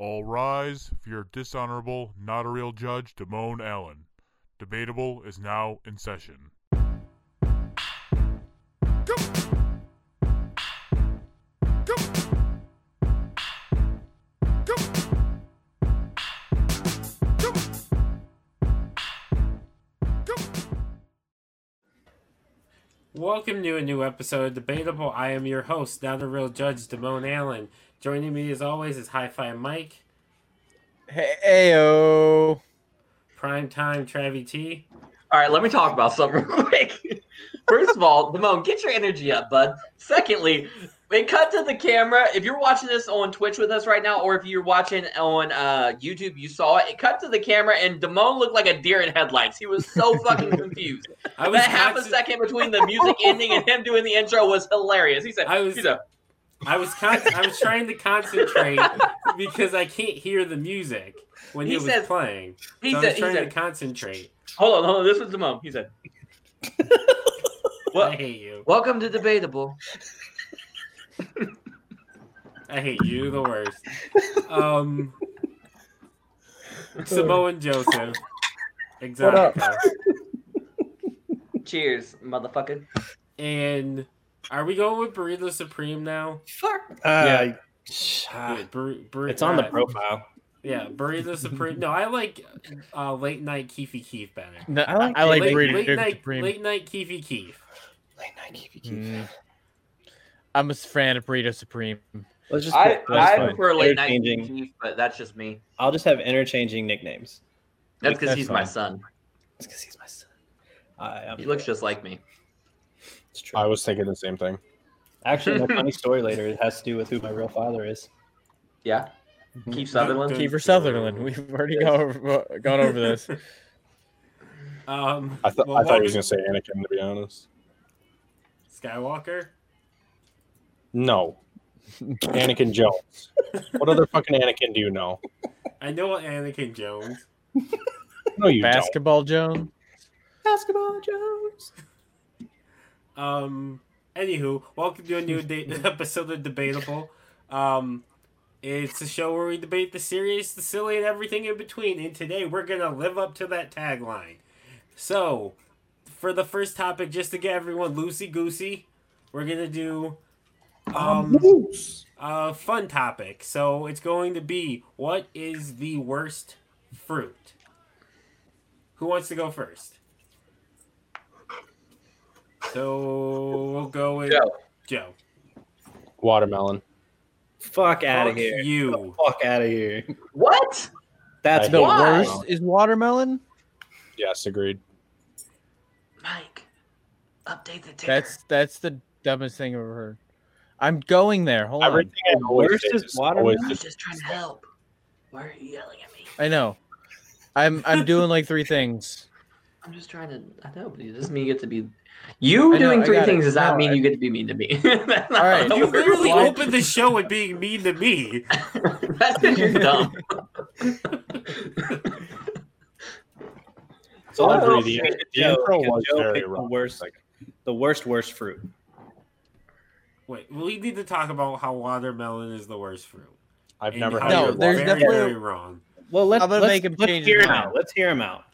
All rise for your dishonorable, not a real judge, Damone Allen. Debatable is now in session. Welcome to a new episode of Debatable. I am your host, not a real judge, Damone Allen. Joining me as always is Hi Fi Mike, Heyo. Prime Time Travie T, All right, let me talk about something real quick. First of all, Damone, get your energy up, bud. Secondly, we cut to the camera. If you're watching this on Twitch with us right now, or if you're watching on uh, YouTube, you saw it. It cut to the camera, and Damone looked like a deer in headlights. He was so fucking confused. I was That half a second between the music ending and him doing the intro was hilarious. He said, I was- he said I was con- I was trying to concentrate because I can't hear the music when He it was said- playing. he so I said, was he trying said, to concentrate. hold on, hold on. This was Damone. He said, I hate you. welcome to Debatable. I hate you the worst. Um, Samoan Joseph. Exotica. Cheers, motherfucker. And are we going with Burrito Supreme now? Uh, Yeah, bur- bur- it's on the uh, profile. Yeah, Burrito Supreme. No, I like uh, late night Keefy Keef better. No, I like I like late, Burrito late night, Supreme. late night Keefy Keef. Late night Keefy Mm. I'm a fan of Burrito Supreme. Let's just. I, I prefer late night Interchanging- Keith, but that's just me. I'll just have interchanging nicknames. That's because That's he's my son. It's because he's my son. I, He looks just like me. It's true. I was thinking the same thing. Actually, my funny story later it has to do with who my real father is. Yeah. Keith Sutherland. Good. Kiefer Sutherland. We've already gone over, gone over this. Um, I, th- well, I thought he was going to say Anakin, to be honest. Skywalker. No. Anakin Jones. What other fucking Anakin do you know? I know Anakin Jones. No, you don't. Basketball Jones. Basketball Jones. Um. Anywho, welcome to a new da- episode of Debatable. Um, it's a show where we debate the serious, the silly, and everything in between. And today we're gonna live up to that tagline. So, for the first topic, just to get everyone loosey goosey, we're gonna do um a fun topic. So it's going to be what is the worst fruit? Who wants to go first? So we'll go with Joe. Joe. Watermelon. Fuck out of here. You. Fuck out of here. What? That's I The hate Why? worst is watermelon. Yes, agreed. Mike, update the ticker. That's that's the dumbest thing I've ever heard. I'm going there. Hold on. Everything I always worst say is is watermelon? always I'm just- just trying to help. Why are you yelling at me? I know. I'm I'm doing like three things. I'm just trying to. I know, but it doesn't mean you get to be. You I know, doing I three got it. things does not No, mean I- you get to be mean to me. All right. You it works. literally Why- opened the show with being mean to me. That's because you're dumb. So I agree. The, the Joe, intro was Joe very pick the worst, Like, the worst, worst fruit. Wait, we need to talk about how watermelon is the worst fruit. I've And never how had No, there's very, definitely- very wrong. Well, let's, I'm let's, make him let's change hear him out. Let's hear him out.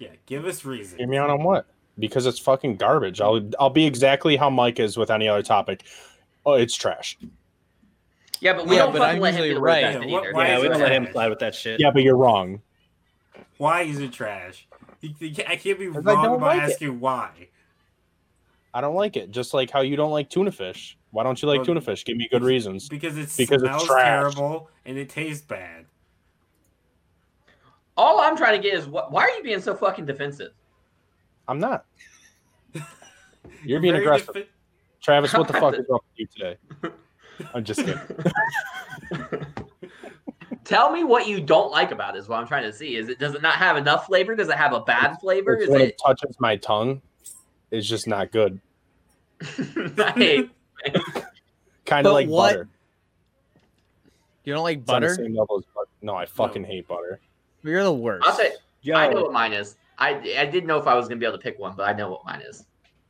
Yeah, give us reason. Hear me out on what? Because it's fucking garbage. I'll I'll be exactly how Mike is with any other topic. Oh, it's trash. Yeah, but we Yeah, don't but fucking I'm let him usually do the right. right. Yeah, what- why Yeah, we don't let him slide with that shit. Yeah, but you're wrong. Why is it trash? You- you can't- I can't be wrong don't by like it. asking why. I don't like it. Just like how you don't like tuna fish. Why don't you like Well, tuna fish? Give me good reasons. Because it Because it's smells trash. terrible and it tastes bad. All I'm trying to get is wh- why are you being so fucking defensive? I'm not. You're being aggressive. defi- Travis, what the fuck is wrong with you today? I'm just kidding. Tell me what you don't like about it. Is what I'm trying to see. Is it does it not have enough flavor? Does it have a bad flavor? It's Is when it? it touches my tongue, it's just not good. I hate. Kind of like what- butter. You don't like It's butter? same level as butter. No, I fucking hate butter. You're the worst. I'll say Yo, I know what mine is. I I didn't know if I was gonna be able to pick one, but I know what mine is.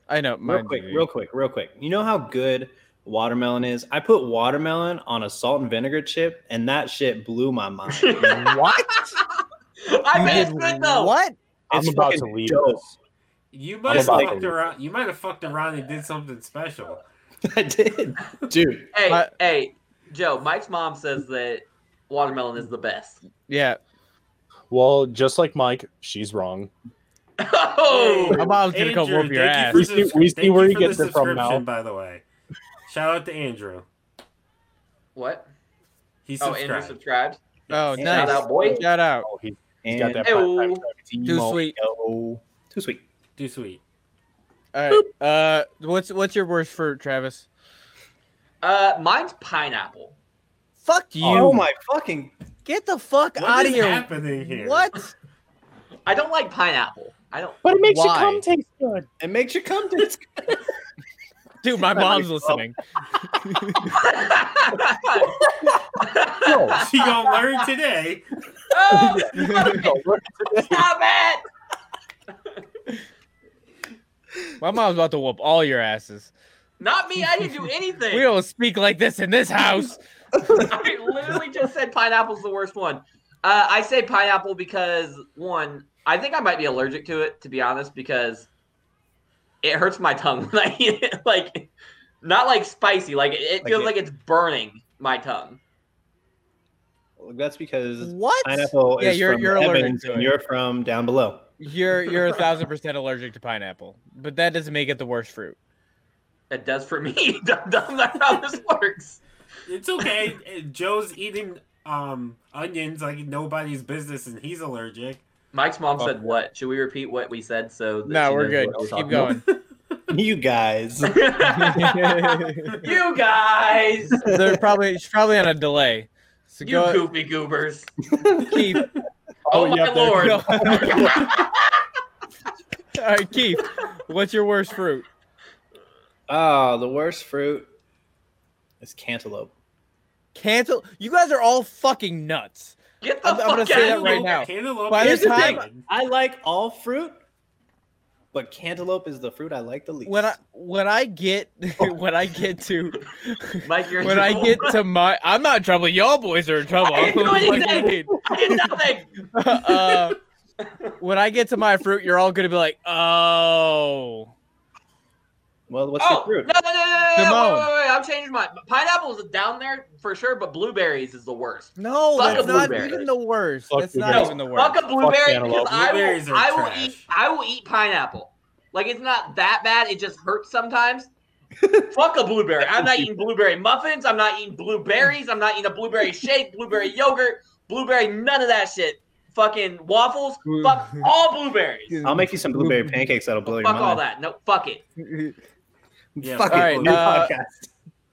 I know. real quick, too. real quick, real quick. You know how good watermelon is. I put watermelon on a salt and vinegar chip, and that shit blew my mind. What? I You bet it's did good though. What? I'm It's about to leave dope. You I'm might have fucked around. You might have fucked around and did something special. I did, dude. Hey, My- hey, Joe. Mike's mom says that watermelon is the best. Yeah. Well, just like Mike, she's wrong. Oh, My mom's gonna come Andrew, whoop your thank you ass. We see- we see thank where you he for the gets it from now. By the way, shout out to Andrew. what? He Oh, subscribed. Andrew subscribed. Oh, Shout nice. Shout out, boy. Shout out. Oh, he, And he's got that. Ew. part-time job. Too sweet. Yo. Too sweet. Too sweet. All right. Uh, what's what's your worst fruit, Travis? Uh, mine's pineapple. Fuck you. Oh my fucking! Get the fuck What out of here. What is happening here? What? I don't like pineapple. I don't. But it makes Why? your cum taste good. It makes you come taste good. Dude, my mom's listening. No. She gonna learn today. oh, stop it! My mom's about to whoop all your asses. Not me. I didn't do anything. We don't speak like this in this house. I literally just said pineapple's the worst one. Uh, I say pineapple because one, I think I might be allergic to it, to be honest, because it hurts my tongue when I eat it. Like, not like spicy, like it, it Like feels it- like it's burning my tongue. That's because What? pineapple Yeah, is you're- from you're allergic Evans to and it. you're from down below. You're you're a thousand percent allergic to pineapple, but that doesn't make it the worst fruit. It does for me. That's not how this works. It's okay. Joe's eating um onions like nobody's business, and he's allergic. Mike's mom Oh. said what? Should we repeat what we said so that No, we're good. we're Keep going. You guys. you guys, They're probably she's probably on a delay. So you go goofy goobers. Keith. Oh, Oh, my yeah, there- lord. All right, Keith. What's your worst fruit? Oh, the worst fruit is cantaloupe. Cantal. You guys are all fucking nuts. Get the I'm- I'm fuck gonna out say of that here. right now. Cantaloupe By the time- good. I like all fruit, but cantaloupe is the fruit I like the least. When I when I get when I get to Mike, you're when I trouble. get to my I'm not in trouble. Y'all boys are in trouble. I didn't do What do you anything. I did nothing. uh, when I get to my fruit, you're all gonna be like, oh. Well, what's oh, your fruit? no, no, no, no, no, no, Simone. wait, wait, wait, I'm changing my pineapple is down there for sure, but blueberries is the worst. No, Fuck that's a not blueberry. even the worst. Fuck That's not blueberries. even the worst. Fuck a blueberry because. I will, I will trash. eat, I will eat pineapple. Like it's not that bad. It just hurts sometimes. Fuck a blueberry. I'm not eating blueberry muffins. I'm not eating blueberries. I'm not eating a blueberry shake, blueberry yogurt, blueberry, none of that shit. Fucking waffles. Fuck all blueberries. I'll make you some blueberry pancakes that'll blow your Fuck mind. Fuck all that. No, fuck it. Yeah, Fuck all it. right, new uh, podcast.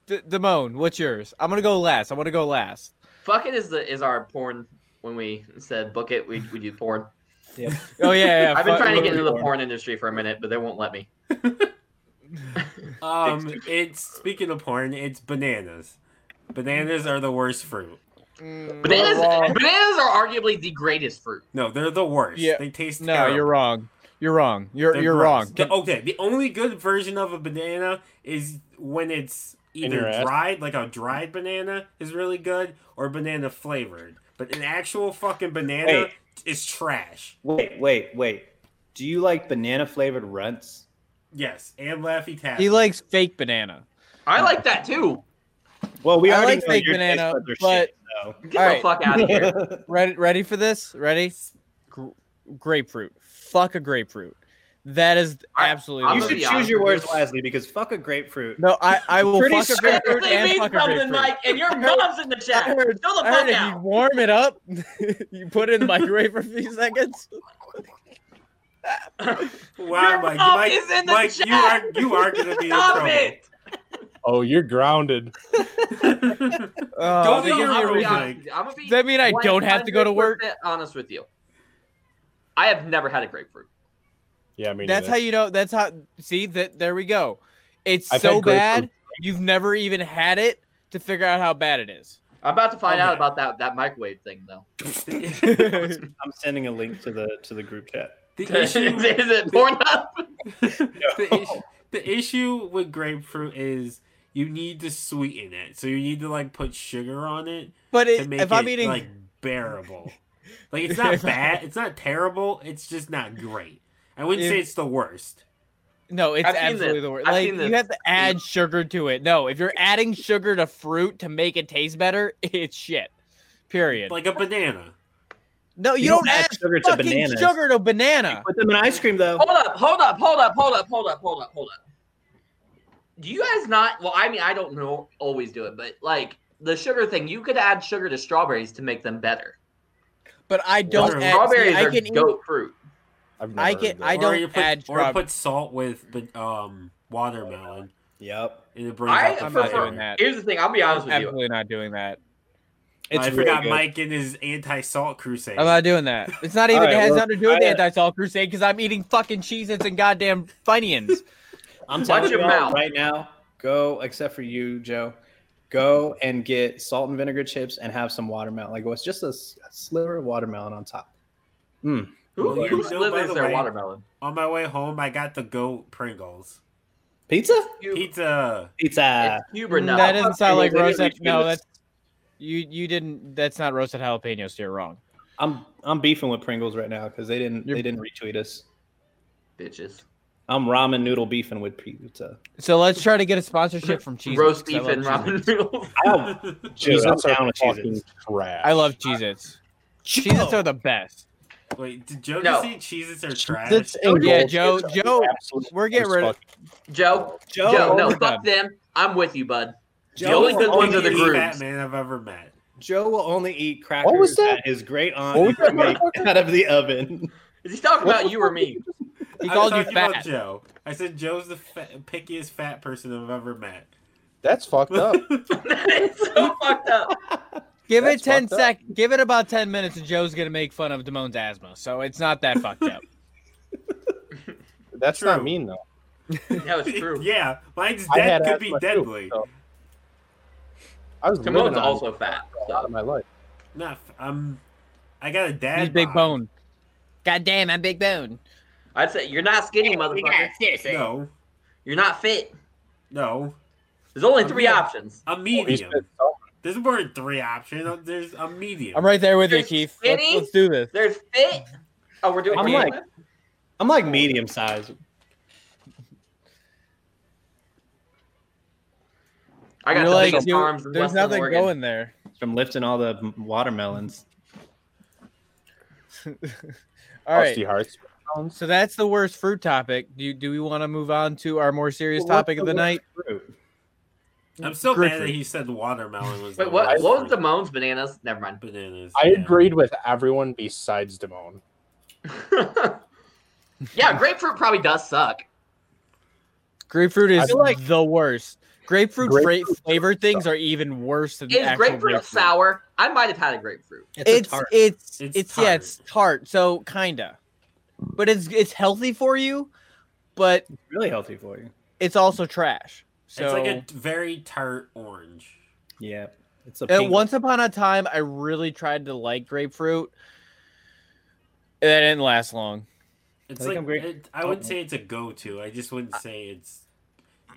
D- Damone, what's yours? I'm gonna go last. I want to go last. Fuck it is the is our porn. When we said book it, we, we do porn. Yeah. oh yeah, yeah. I've been trying to get into the porn. porn industry for a minute, but they won't let me. Um, it's speaking of porn, it's bananas. Bananas are the worst fruit. Mm, Bananas, bananas are arguably the greatest fruit. No, they're the worst. Yeah. They taste No, terrible. you're wrong. You're wrong. You're They're you're gross. wrong. The- okay, the only good version of a banana is when it's either dried, like a dried banana is really good, or banana flavored. But an actual fucking banana Wait. is trash. Wait, wait, wait. Do you like banana flavored runts? Yes, and Laffy Taffy. He likes fake banana. I like that too. Well, we I already like fake banana, but- shit, so. Get All the right. fuck out of here. Ready? Ready for this? Ready? Gr- grapefruit. Fuck a grapefruit. That is absolutely. I'm you should choose your words wisely because fuck a grapefruit. No, I I will Pretty fuck a sure grapefruit and means fuck a something, grapefruit. Mike, and your mom's in the I chat. heard, Fill the fuck if You warm it up. you put it in the microwave for a few seconds. wow, your Mike, mom Mike, is in the Mike chat. you are you are gonna be in trouble. it. Oh, you're grounded. Oh, Don't they be give me a a I'm be reason. Mike. I'm be Does that mean I don't have to go to work? 100% Honest with you, I have never had a grapefruit. Yeah, I mean That's how you know. That's how. See that? There we go. It's I've so bad. You've never even had it to figure out how bad it is. I'm about to find oh, out Okay. about that that microwave thing though. I'm sending a link to the to the group chat. the issue is, issue it Pornhub? the, issue, the issue with grapefruit is you need to sweeten it. So you need to like put sugar on it But to it, make if it I'm eating, like bearable. Like it's not bad. It's not terrible. It's just not great. I wouldn't If- say it's the worst. no, it's I've absolutely the worst. I've Like you have to add sugar to it. No, if you're adding sugar to fruit to make it taste better, it's shit. Period. Like a banana. no, you, You don't, don't add add sugar to fucking bananas. sugar to banana. Put them in ice cream though. Hold up, hold up, hold up, hold up, hold up, hold up, hold up. Do you guys not? Well, I mean, I don't know. Always do it, but like the sugar thing, you could add sugar to strawberries to make them better. But I don't Sure. add. Strawberries see, I are can eat- goat fruit. I've never I can- of that. I or don't you put, add or strawb- put salt with but um watermelon Yep. it I, I'm not doing that. Here's the thing. I'll be honest with you. Absolutely not doing that. It's I really forgot good. Mike and his anti-salt crusade. I'm not doing that. It's not even. All right, it has nothing to do with the anti-salt crusade because I'm eating fucking Cheez-Its and goddamn Funyuns. I'm Watch telling you mouth. right now. Go, except for you, Joe. Go and get salt and vinegar chips and have some watermelon. Like what's just a sliver of watermelon on top. Mm. Who, Well, who you know, by the their way- watermelon? On my way home, I got the goat Pringles Pizza? Pizza. Pizza. It's Huber nut. that doesn't sound like roasted. retweet No, that's you. You didn't. That's not roasted jalapenos. You're wrong. I'm I'm beefing with Pringles right now because they didn't You're- they didn't retweet us. bitches. I'm ramen noodle beefing with pizza. So let's try to get a sponsorship from Cheez-Its. Roast 'cause I beef and ramen noodles. Oh, Cheez-Its I'm down with fucking I love Cheez-Its. Cheez-Its are the best. Wait, did Joe No. just say Cheez-Its are trash? Cheez-Its and oh, Yeah, Gold Joe- Joe, we're getting rid of- Joe, Joe, Joe, no, fuck done. them. I'm with you, bud. Joe the only will good ones are the eat- grooves. man I've ever met. Joe will only eat crackers what was that? that his great aunt was make out of the oven. Is he talking about you or me? He I was called you talking about fat. Joe. I said Joe's the fat, pickiest fat person I've ever met. That's fucked up. That's so fucked up. Give That's it ten fucked up. sec. Give it about ten minutes, and Joe's gonna make fun of Damone's asthma. So it's not that fucked up. That's True. not mean though. That was true. yeah, mine's dead could be asthma, too, deadly. so I was living Timon's on also fat. a lot of So. my life. Not, f- I'm. I got a dad. He's big bone. God damn, I'm big bone. I'd say you're not skinny, motherfucker. No, You're not fit. no, There's only I'm three not- options. a He's medium. been so- There's more than three options. There's a medium. I'm right there with you, You're Keith. Let's, let's do this. There's fit. Oh, we're doing. I'm game? like- I'm like medium size. I got You're like, biggest you- arms There's Western nothing Oregon. going there. from lifting all the m- watermelons. All oh, right. Rusty Hearts. So that's the worst fruit topic. Do you, do we want to move on to our more serious Well, what's topic of the night? fruit? I'm still mad that he said watermelon was. Wait, the what? worst What was fruit. Damone's bananas? Never mind. bananas? I yeah. agreed with everyone besides Damone. yeah, grapefruit probably does suck. Grapefruit is like- the worst. Grapefruit, Grapefruit fra- flavored things are even worse than Is actual grapefruit, sour? I might have had a grapefruit. It's, a It's tart. it's It's it's, yeah, it's tart. So kinda, but it's it's healthy for you, but really healthy for you. it's also trash. So It's like a very tart orange. Yeah, it's a pink. once upon a time, I really tried to like grapefruit. and That didn't last long. It's I like I'm great. it, I wouldn't oh. say it's a go-to. I just wouldn't say it's.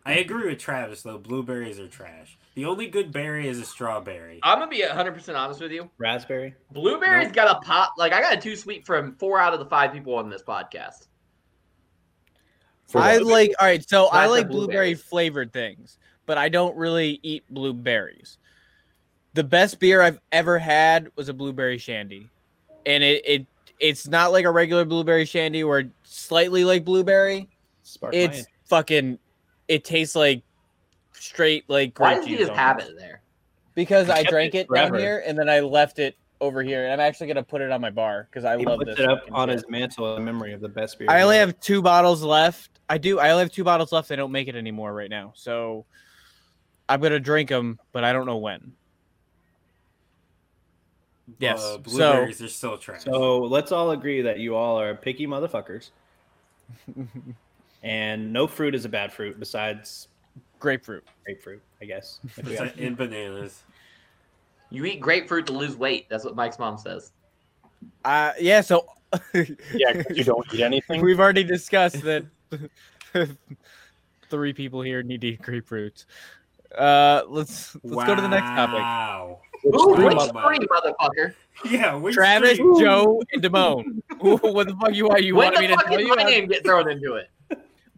I agree with Travis though. Blueberries are trash. The only good berry is a strawberry. I'm gonna be 100 percent honest with you. raspberry. Blueberries got a pop. Like I got a two sweet from four out of the five people on this podcast. For I what? like all right, so Not I like blueberry flavored things, but I don't really eat blueberries. The best beer I've ever had was a blueberry shandy. And it, it it's not like a regular blueberry shandy where slightly like blueberry. Spark It's fucking it tastes like straight like Why grape does he juice just almost. have it there? Because He I drank it it down forever. here and then I left it over here. And I'm actually gonna put it on my bar because I He love puts this. it up on shit. his mantle in memory of the best beer. I only made. have two bottles left. I do. I only have two bottles left. They don't make it anymore right now. So I'm gonna drink them, but I don't know when. Yes, Uh, so- blueberries are still trash. So let's all agree that you all are picky motherfuckers, and no fruit is a bad fruit besides Grapefruit. grapefruit, I guess. If in bananas. You eat grapefruit to lose weight. That's what Mike's mom says. Uh, yeah. So yeah, you don't eat anything. we've already discussed that three people here need to eat grapefruit. Uh, let's let's go to the next topic. Wow. Ooh, which up. stream, motherfucker? Yeah, which Travis, stream? Joe, and Damone. what the fuck you want? You when want me the to fuck did you? my name get thrown into it?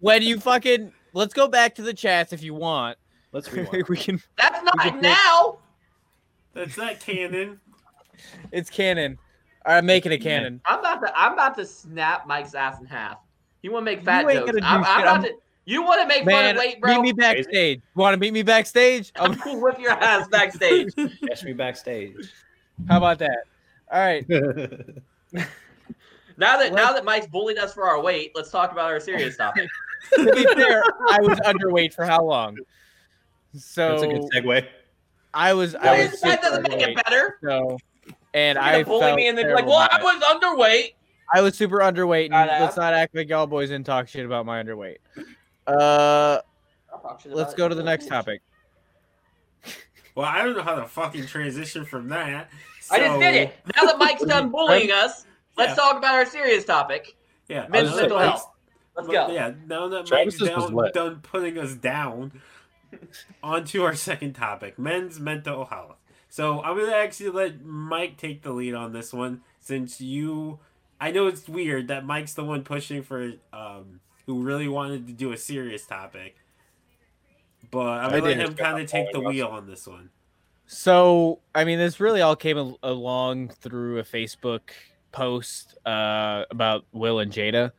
When you fucking let's go back to the chats if you want. Let's rewind. we can. That's not take- now. That's not canon. It's canon. All right, I'm making it canon. I'm about to. I'm about to snap Mike's ass in half. You want to make fat You ain't jokes? I'm, I'm about I'm- to. You want to make fun Man, of late, meet me backstage. Want to meet me backstage? I'm gonna whip your ass backstage. Catch me backstage. how about that? All right. now that now that Mike's bullied us for our weight, let's talk about our serious topic. To be fair, I was underweight for how long? So That's a good segue. I was. I was that super doesn't make it better. So, and You're I gonna bully me and then be like, "Well, I was underweight." I was super underweight, and Alright, let's not act like y'all boys didn't talk shit about my underweight. Uh, I'll talk shit let's go to the next topic. Well, I don't know how to fucking transition from that. I just so- did it. Now that Mike's done bullying us, let's Yeah. talk about our serious topic. Yeah, Men's mental health. Mike's- Let's go. Yeah, now that Mike's down, done putting us down, on to our second topic: men's mental health. So I'm gonna actually let Mike take the lead on this one, since you. I know it's weird that Mike's the one pushing for, um, who really wanted to do a serious topic, but I'm gonna let him kind of take the wheel on this one. So, I mean, this really all came along through a Facebook post uh, about Will and Jada.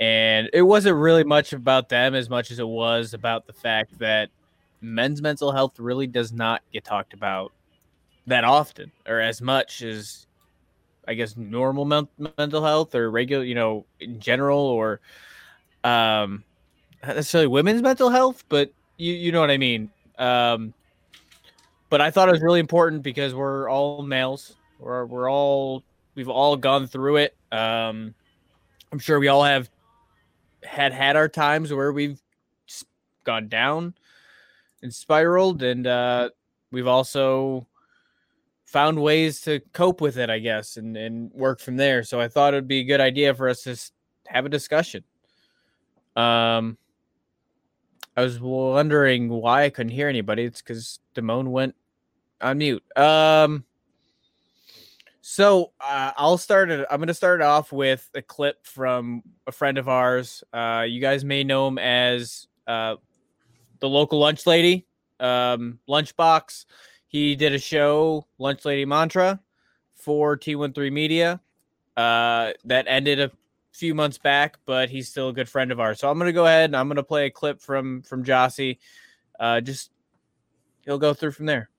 And it wasn't really much about them as much as it was about the fact that men's mental health really does not get talked about that often or as much as, I guess, normal men- mental health or regular, you know, in general or um, not necessarily women's mental health, but you, you know what I mean. Um, but I thought it was really important because we're all males. We're we're all we've all gone through it. Um, I'm sure we all have had had our times where we've gone down and spiraled, and uh, we've also found ways to cope with it, I guess, and and work from there. So I thought it'd be a good idea for us to have a discussion. Um, I was wondering why I couldn't hear anybody. It's because Damone went on mute. Um, so uh, I'll start it. I'm going to start off with a clip from a friend of ours. Uh, you guys may know him as uh, the local lunch lady, um, Lunchbox. He did a show, Lunch Lady Mantra, for T13 Media. Uh, that ended a few months back, but he's still a good friend of ours. So I'm gonna go ahead and I'm gonna play a clip from from Jossie. Uh, just he'll go through from there.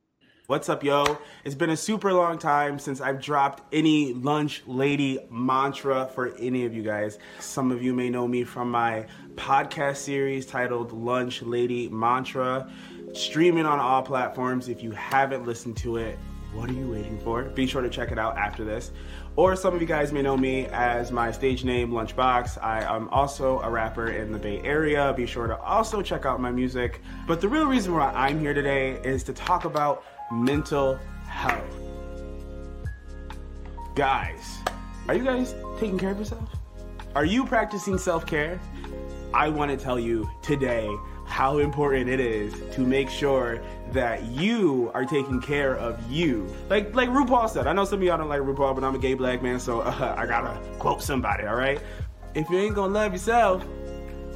What's up, yo? It's been a super long time since I've dropped any lunch lady mantra for any of you guys. Some of you may know me from my podcast series titled Lunch Lady Mantra, streaming on all platforms. If you haven't listened to it, what are you waiting for? Be sure to check it out after this. Or some of you guys may know me as my stage name, Lunchbox. I am also a rapper in the Bay Area. Be sure to also check out my music. But the real reason why I'm here today is to talk about mental health. Guys, are you guys taking care of yourself? Are you practicing self care? I want to tell you today how important it is to make sure that you are taking care of you. Like like RuPaul said, I know some of y'all don't like RuPaul, but I'm a gay black man, so uh, I gotta quote somebody, all right? If you ain't gonna love yourself,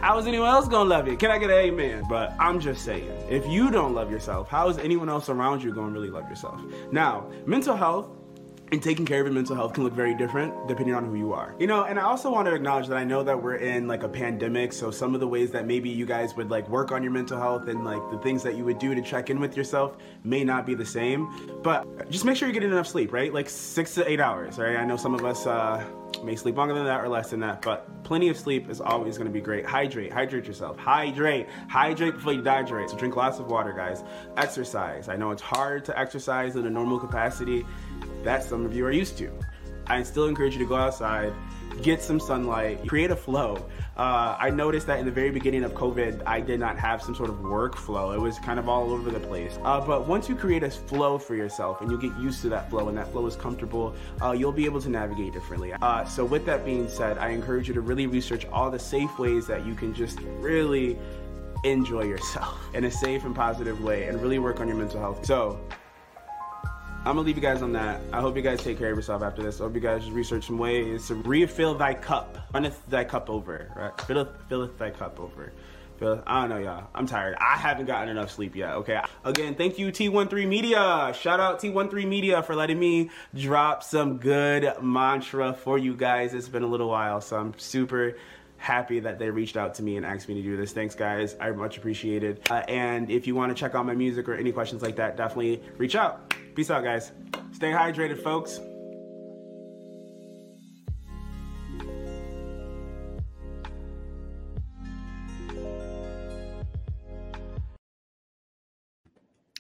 how is anyone else gonna love you? Can I get an amen? But I'm just saying, if you don't love yourself, how is anyone else around you gonna really love yourself? Now, mental health and taking care of your mental health can look very different depending on who you are. You know, and I also want to acknowledge that I know that we're in like a pandemic, so some of the ways that maybe you guys would like work on your mental health and like the things that you would do to check in with yourself may not be the same. But just make sure you're getting enough sleep, right? Like six to eight hours, right? I know some of us uh, may sleep longer than that or less than that, but plenty of sleep is always going to be great. Hydrate, hydrate yourself. Hydrate, hydrate before you dehydrate. So drink lots of water, guys. Exercise. I know it's hard to exercise in a normal capacity that some of you are used to. I still encourage you to go outside, get some sunlight, create a flow. Uh, I noticed that in the very beginning of COVID, I did not have some sort of workflow. It was kind of all over the place. Uh, but once you create a flow for yourself and you get used to that flow and that flow is comfortable, uh, you'll be able to navigate differently. Uh, so, with that being said, I encourage you to really research all the safe ways that you can just really enjoy yourself in a safe and positive way and really work on your mental health. So, I'm gonna leave you guys on that. I hope you guys take care of yourself after this. I hope you guys just research some ways to refill thy cup. Runneth thy cup over, right? Filleth, filleth thy cup over. Fill, I don't know, y'all. I'm tired. I haven't gotten enough sleep yet, okay? Again, thank you, T13 Media. Shout out T13 Media for letting me drop some good mantra for you guys. It's been a little while, so I'm super happy that they reached out to me and asked me to do this. Thanks, guys. I much appreciated. Uh, and if you want to check out my music or any questions like that, definitely reach out. Peace out, guys. Stay hydrated, folks.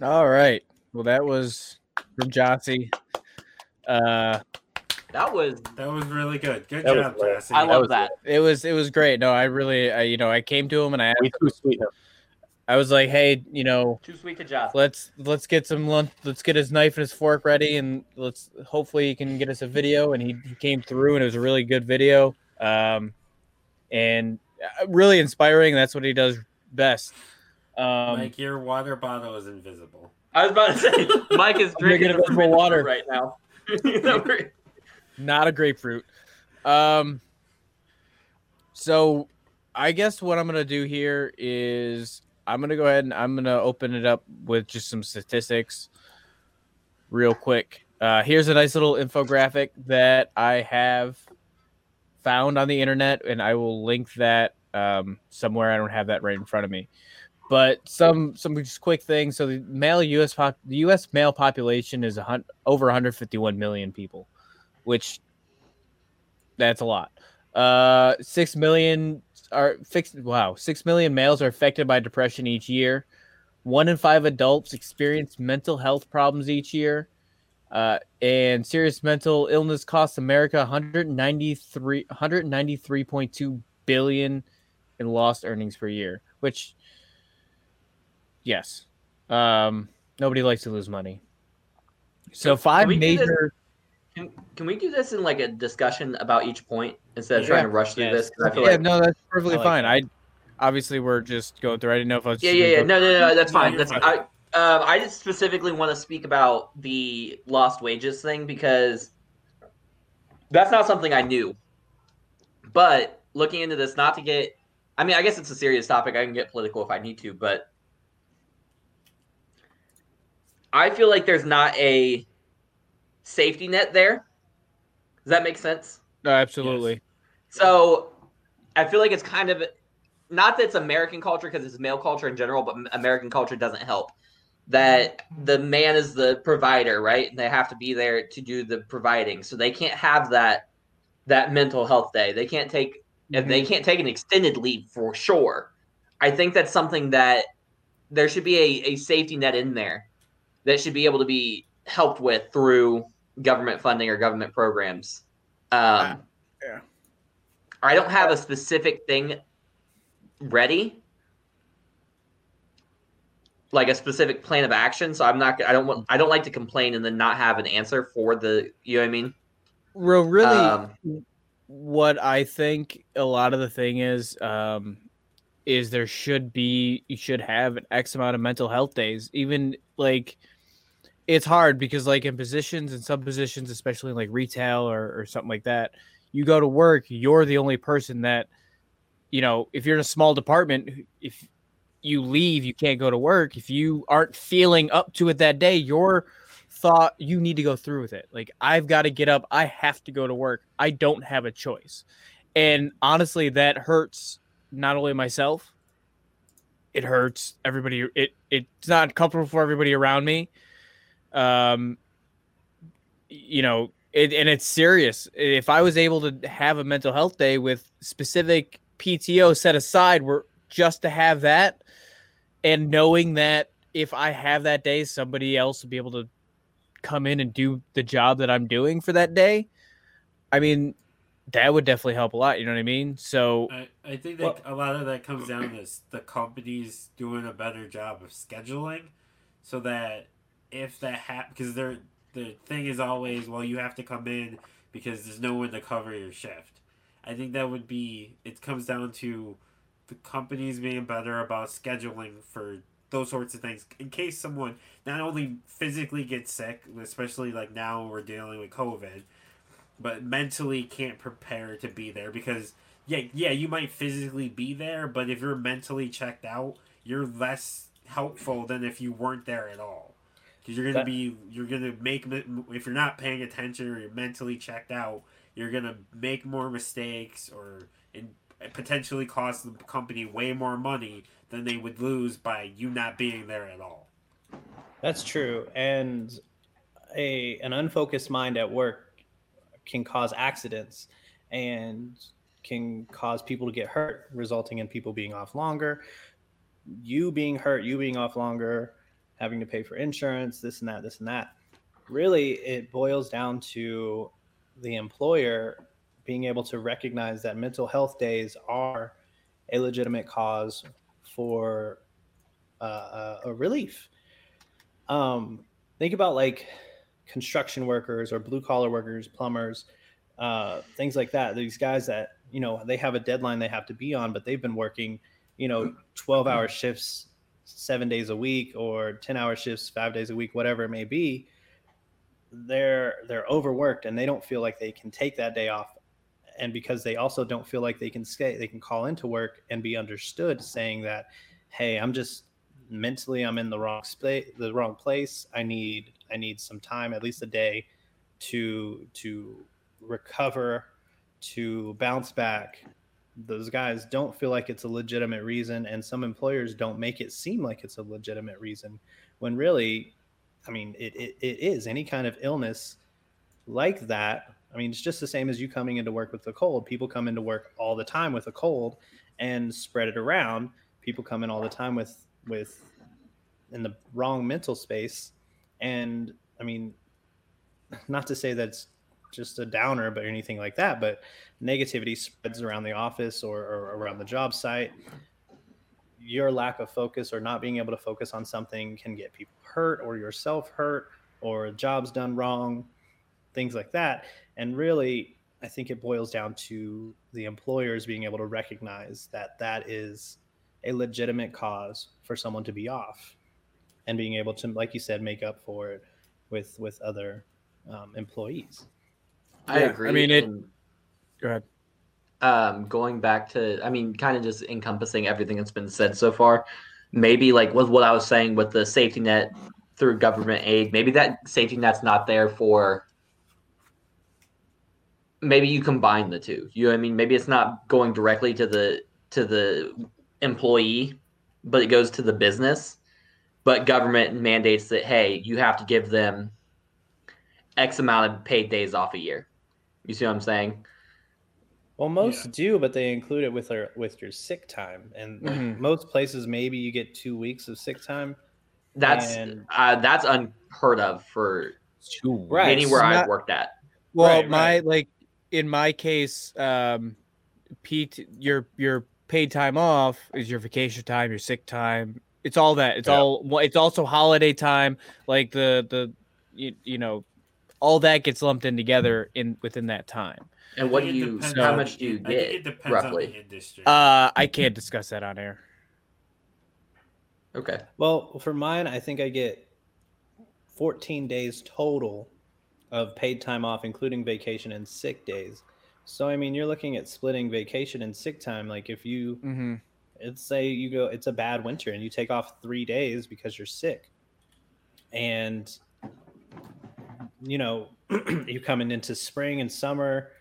All right. Well, that was from Jossie. Uh, That was That was really good. Good job, great. Jesse. I love was that. it was it was great. No, I really, I, you know, I came to him and I, We too sweet him. I was like, hey, you know, Too sweet to Josh. let's let's get some lunch. Let's get his knife and his fork ready, and let's hopefully he can get us a video. And he, he came through, and it was a really good video, um, and uh, really inspiring. That's what he does best. Um, Mike, your water bottle is invisible. I was about to say, Mike is drinking Drinking invisible water. right now. You know, we're- not a grapefruit. Um, so I guess what I'm gonna do here is I'm gonna go ahead and I'm gonna open it up with just some statistics, real quick. Uh, here's a nice little infographic that I have found on the internet, and I will link that um, somewhere. I don't have that right in front of me, but some some just quick things. So the male U.S. Pop, the U.S. male population is a hun- over 151 million people, which that's a lot. Uh, six million are fixed. Wow, six million males are affected by depression each year. One in five adults experience mental health problems each year. Uh, and serious mental illness costs America 193 193.2 billion in lost earnings per year, which yes. Um, nobody likes to lose money. So five we do this- major Can, can we do this in like a discussion about each point instead of Yeah. trying to rush through Yes. this? 'Cause I feel Yeah, like, no, that's perfectly I like fine. that. I obviously we're just going through. I didn't know if I was. yeah, yeah, yeah. gonna No, no, no, that's fine. you're That's fine. I. Um, I just specifically want to speak about the lost wages thing because that's not something I knew. But looking into this, not to get, I mean, I guess it's a serious topic. I can get political if I need to, but I feel like there's not a safety net there. Does that make sense? No, absolutely. So I feel like it's kind of not that it's American culture because it's male culture in general, but American culture doesn't help. That the man is the provider, right? And they have to be there to do the providing. So they can't have that that mental health day. They can't take if they mm-hmm. can't take an extended leave for sure. I think that's something that there should be a, a safety net in there that should be able to be helped with through government funding or government programs. Um, yeah. I don't have a specific thing ready, like a specific plan of action. So I'm not. I don't want. I don't like to complain and then not have an answer for the. You know what I mean? Well, really, Um, what I think a lot of the thing is, um, is there should be you should have an X amount of mental health days. Even like, it's hard because like in positions and some positions, especially in like retail or or something like that, you go to work, you're the only person that, you know, if you're in a small department, if you leave, you can't go to work. If you aren't feeling up to it that day, you're thought you need to go through with it. Like I've got to get up, I have to go to work. I don't have a choice. And honestly, that hurts not only myself, it hurts everybody. It it's not comfortable for everybody around me. Um you know, it, and it's serious. If I was able to have a mental health day with specific PTO set aside were just to have that and knowing that if I have that day, somebody else will be able to come in and do the job that I'm doing for that day, I mean, that would definitely help a lot. You know what I mean? So I, I think that a lot of that comes down to the companies doing a better job of scheduling, so that if that happens, because they're the thing is always, well, you have to come in because there's no one to cover your shift. I think that would be. It comes down to the companies being better about scheduling for those sorts of things in case someone not only physically gets sick, especially like now we're dealing with COVID, but mentally can't prepare to be there because yeah, yeah, you might physically be there, but if you're mentally checked out, you're less helpful than if you weren't there at all. Because you're gonna That- be, you're gonna make if you're not paying attention or you're mentally checked out, you're gonna make more mistakes or and potentially cost the company way more money than they would lose by you not being there at all. That's true. And a an unfocused mind at work can cause accidents and can cause people to get hurt, resulting in people being off longer. You being hurt, you being off longer, having to pay for insurance, this and that, this and that. Really, it boils down to the employer being able to recognize that mental health days are a legitimate cause for uh, a relief um, think about like construction workers or blue collar workers, plumbers, uh, things like that. These guys that you know they have a deadline they have to be on, but they've been working, you know, twelve hour shifts, seven days a week, or ten hour shifts, five days a week, whatever it may be. They're they're overworked and they don't feel like they can take that day off. And because they also don't feel like they can stay, they can call into work and be understood, saying that, "Hey, I'm just mentally i'm in the wrong space the wrong place i need i need some time at least a day to to recover to bounce back those guys don't feel like it's a legitimate reason and some employers don't make it seem like it's a legitimate reason when really i mean it, it, it is. Any kind of illness like that i mean it's just the same as you coming into work with a cold. People come into work all the time with a cold and spread it around. People come in all the time with with in the wrong mental space. And i mean not to say that's just a downer but anything like that but negativity spreads around the office or, or around the job site. Your lack of focus or not being able to focus on something can get people hurt or yourself hurt or jobs done wrong things like that. And really i think it boils down to the employers being able to recognize that that is a legitimate cause for someone to be off and being able to like you said make up for it with with other um, employees I Yeah, I agree. mean, it- and, Go ahead. um, going back to, I mean, kind of just encompassing everything that's been said so far. Maybe like with what I was saying with the safety net through government aid, maybe that safety net's not there for. Maybe you combine the two. You know what I mean? Maybe it's not going directly to the to the employee, but it goes to the business. But government mandates that hey, you have to give them X amount of paid days off a year. You see what I'm saying? well most Yeah. do but they include it with their with your sick time and Mhm. most places maybe you get two weeks of sick time That's And- uh, that's unheard of for Two Right. anywhere It's I've not- worked at. Well, Right, my right. like in my case, um, Pete, your your paid time off is your vacation time, your sick time. It's all that. It's Yeah. all. It's also holiday time. Like the the you, you know, all that gets lumped in together in within that time. And what do you? depends How on- much do you I it get depends on roughly? the industry. Uh, I can't discuss that on air. Okay, well for mine i think i get 14 days total of paid time off including vacation and sick days so i mean you're looking at splitting vacation and sick time like if you Mm-hmm. let's say you go it's a bad winter and you take off three days because you're sick and you know you're coming into spring and summer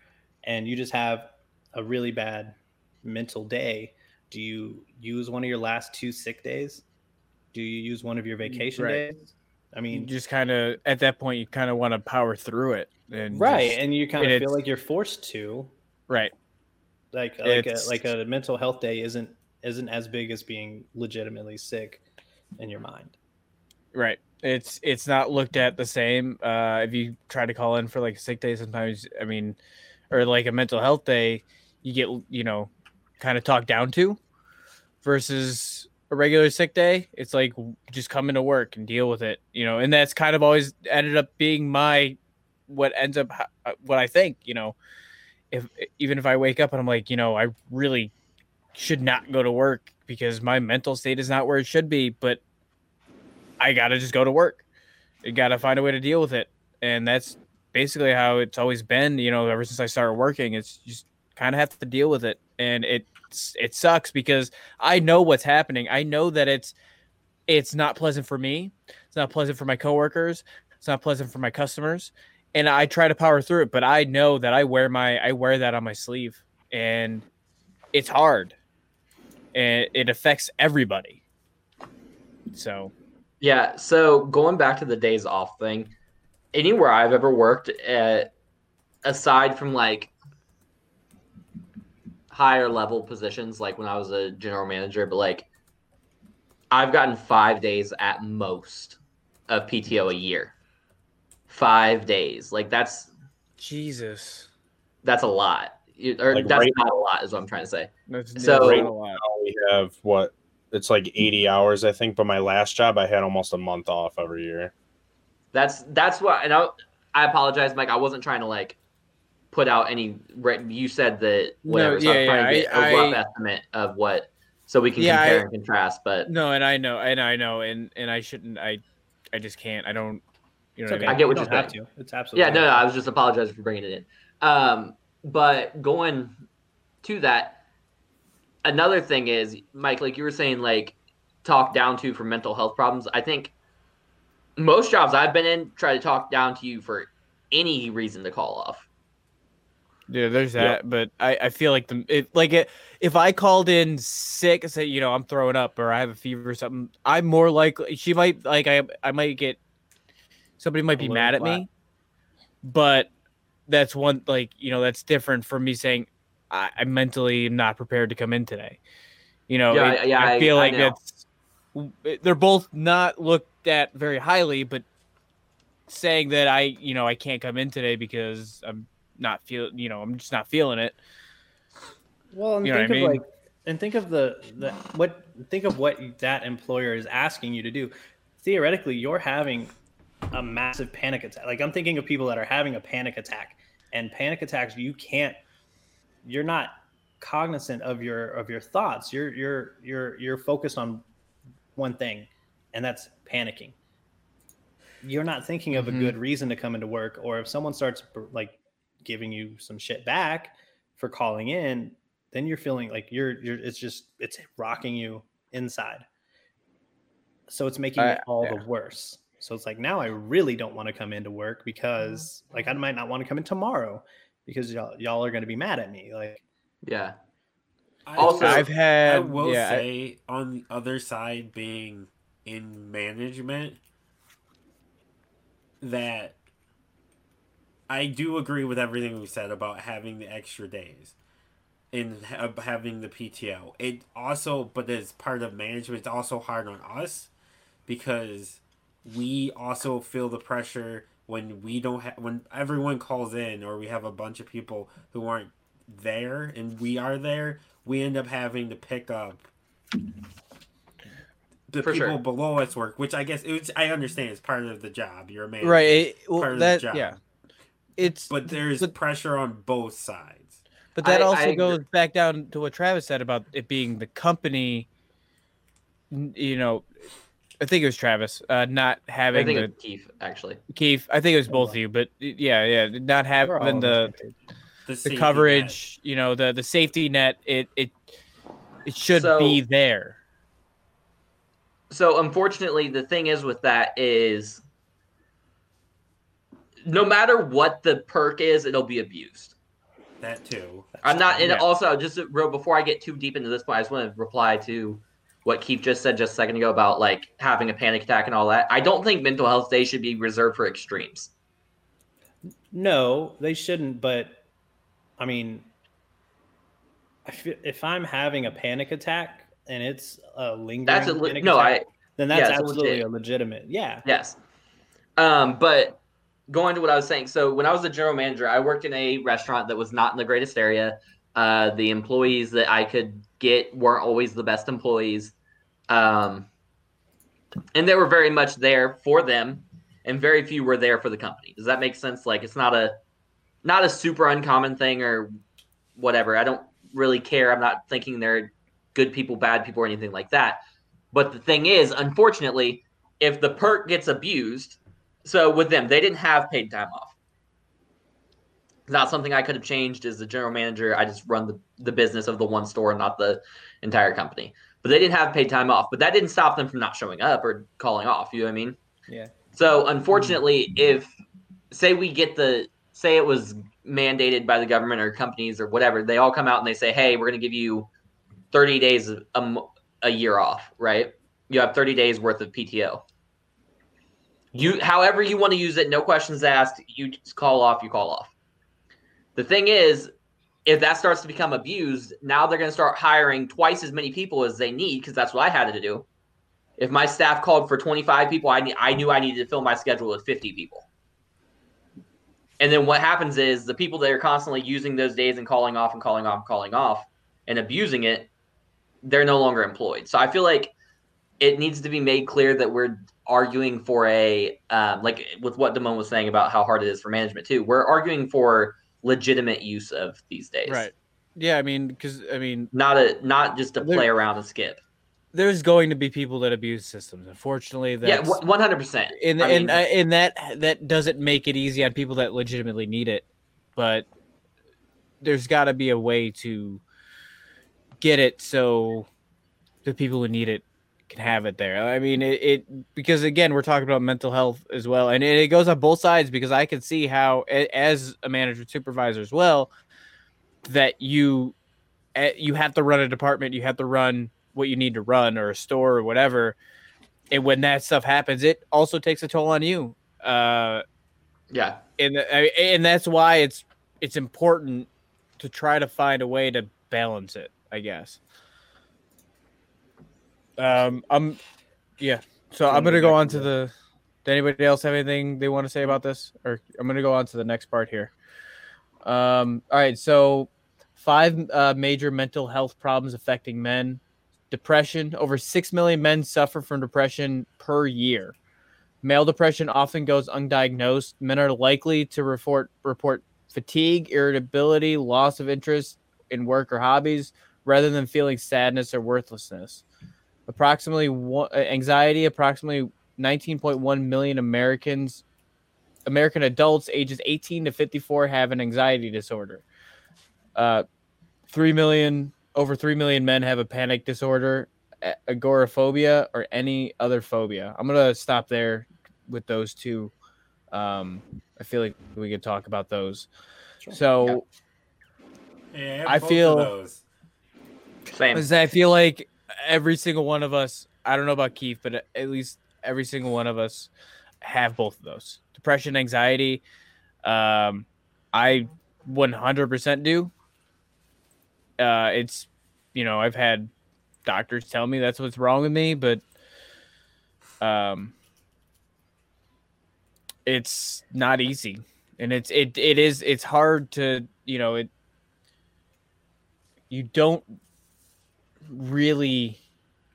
and you just have a really bad mental day do you use one of your last two sick days do you use one of your mm, vacation Right. days i You mean just kind of at that point, you kind of want to power through it, and right just- and you kind of feel like you're forced to right. like like a, like a mental health day isn't isn't as big as being legitimately sick in your mind Right. It's it's not looked at the same. Uh, if you try to call in for like a sick day, sometimes I mean, or like a mental health day, you get you know, kind of talked down to, versus a regular sick day. It's like just come into work and deal with it, you know. And that's kind of always ended up being my what ends up what I think, you know. If even if I wake up and I'm like, you know, I really should not go to work because my mental state is not where it should be, but I got to just go to work. I got to find a way to deal with it. And that's basically how it's always been, you know, ever since I started working. It's just kind of have to deal with it. And it it sucks because I know what's happening. I know that it's it's not pleasant for me. It's not pleasant for my coworkers. It's not pleasant for my customers. And I try to power through it, but I know that I wear my I wear that on my sleeve and it's hard. And it affects everybody. So Yeah. So going back to the days off thing, anywhere I've ever worked at, aside from like higher level positions, like when I was a general manager, but like I've gotten five days at most of PTO a year. Five days. Like that's Jesus. that's a lot. You- Or Like that's right- not a lot, is what I'm trying to say. That's So- not a lot. Now we have what? It's like 80 hours, I think. But my last job, I had almost a month off every year. That's that's what, and I, I apologize, Mike. I wasn't trying to like put out any. You said that whatever. so yeah, I'm trying to get I- a rough I- estimate of what, so we can Yeah, compare I- and contrast. But No, and I know, and I know, and and I shouldn't. I, I just can't. I don't. You know It's what okay. I I get what You you're have saying. to. It's absolutely yeah, no, no. I was just apologizing for bringing it in. Um, but going to that, another thing is, Mike, like you were saying, like talk down to for mental health problems. I think most jobs I've been in try to talk down to you for any reason to call off. Yeah, there's Yep. that, but I, I feel like the it, like it, if I called in sick and say you know I'm throwing up or I have a fever or something, I'm more likely she might like I I might get somebody might be little mad at flat. me, but that's one like you know that's different from me saying I, I'm mentally not prepared to come in today. You know, Yeah, it- yeah, I I- feel I like know. that's they're both not looked at very highly, but saying that I you know I can't come in today because I'm not feel you know i'm just not feeling it Well, and You know think what I of mean? like, and think of the the what think of what that employer is asking you to do. Theoretically, you're having a massive panic attack. Like I'm thinking of people that are having a panic attack, and panic attacks you can't. You're not cognizant of your of your thoughts. You're you're you're you're focused on one thing, and that's panicking. You're not thinking of Mhm. a good reason to come into work, or if someone starts like giving you some shit back for calling in, then you're feeling like you're you're it's just it's rocking you inside. So it's making I- it all yeah. the worse. So it's like now I really don't want to come into work because like I might not want to come in tomorrow because y'all y'all are going to be mad at me. Like Yeah. I- Also- i've had I will yeah, I- say on the other side, being in management, that I do agree with everything we said about having the extra days and ha- having the PTO. It also, but as part of management, it's also hard on us because we also feel the pressure when we don't have when everyone calls in or we have a bunch of people who aren't there and we are there we end up having to pick up the For people sure. below us work which i guess it's i understand it's part of the job you're a man right it, part well, of the job. yeah it's but there's but- pressure on both sides but that I- also I agree. goes back down to what travis said about it being the company you know i think it was travis uh not I having think the it's Keith actually. keith i think it was both of you but yeah yeah not we're having on the the safety net. coverage you know the the safety net it it it should So- be there So unfortunately, the thing is with that is no matter what the perk is, it'll be abused. that too I'm not, and Yeah. also just real before I get too deep into this point, I just want to reply to what Keith just said just a second ago about like having a panic attack and all that. I don't think mental health days should be reserved for extremes. No, they shouldn't. But I mean, if I'm having a panic attack and it's a lingering That's a no, attack, I then that's yeah, absolutely legit. a legitimate. Yeah, Yes. Um, but going to what I was saying, so when I was a general manager, I worked in a restaurant that was not in the greatest area. Uh, the employees that I could get weren't always the best employees. Um, and they were very much there for them, and very few were there for the company. Does that make sense? Like it's not a not a super uncommon thing or whatever. I don't really care. I'm not thinking they're good people, bad people, or anything like that. But the thing is, unfortunately, if the perk gets abused, so with them, they didn't have paid time off. Not something I could have changed as the general manager. I just run the, the business of the one store, not the entire company. But they didn't have paid time off. But that didn't stop them from not showing up or calling off. You know what I mean? Yeah. So unfortunately, if say we get the say it was mandated by the government or companies or whatever, they all come out and they say, "Hey, we're going to give you 30 days a, a year off, right? You have 30 days worth of PTO. You, however you want to use it, no questions asked. You just call off. You call off. The thing is, if that starts to become abused, now they're going to start hiring twice as many people as they need because that's what I had to do. If my staff called for 25 people, I, I knew I needed to fill my schedule with 50 people. And then what happens is the people that are constantly using those days and calling off and calling off and calling off and abusing it, they're no longer employed. So I feel like it needs to be made clear that we're arguing for a um, like with what Damone was saying about how hard it is for management too. We're arguing for legitimate use of these days, Right. Yeah, I mean, because I mean, Not a not just to play around and skip. there's going to be people that abuse systems. Unfortunately, Yeah, one hundred percent. and I and mean- uh, and that that doesn't make it easy on people that legitimately need it, but there's got to be a way to get it so the people who need it can have it there. I mean, it, it because again, we're talking about mental health as well, and it, it goes on both sides because I can see how, as a manager supervisor as well, that you you have to run a department, you have to run what you need to run or a store or whatever. And when that stuff happens it also takes a toll on you. Uh Yeah, and and that's why it's it's important to try to find a way to balance it i guess um i'm yeah. So i'm gonna go on to the did anybody else have anything they want to say about this? Or i'm gonna go on to the next part here. Um all right so five uh, major mental health problems affecting men. Depression over 6 million men suffer from depression per year. Male depression often goes undiagnosed. Men are likely to report report fatigue irritability loss of interest in work or hobbies rather than feeling sadness or worthlessness approximately one, uh, anxiety approximately 19.1 million americans american adults ages 18 to 54 have an anxiety disorder. Uh, 3 million over 3 million men have a panic disorder agoraphobia or any other phobia. I'm gonna stop there with those two. Um i feel like we could talk about those. So Yeah, have I both feel- those. same. I feel like every single one of us, I don't know about Keith, but at least every single one of us have both of those. Depression, anxiety. Um, I 100% do. Uh, it's, you know, I've had doctors tell me that's what's wrong with me, but um, it's not easy. And it's, it, it is, it's hard to, you know, it, you don't really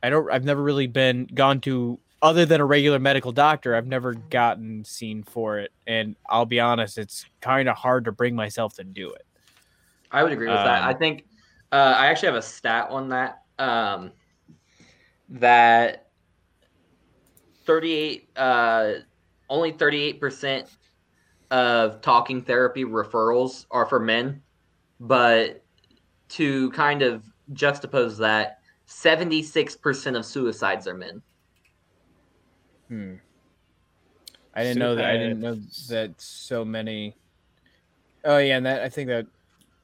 I don't I've never really been gone to other than a regular medical doctor, I've never gotten seen for it. And I'll be honest, it's kind of hard to bring myself to do it. I would agree with that. Um, I think uh, I actually have a stat on that. Um, that 38, uh, only 38% of talking therapy referrals are for men. But to kind of juxtapose that, 76% of suicides are men. Hmm. I didn't know that I didn't know that so many Oh yeah, and that I think that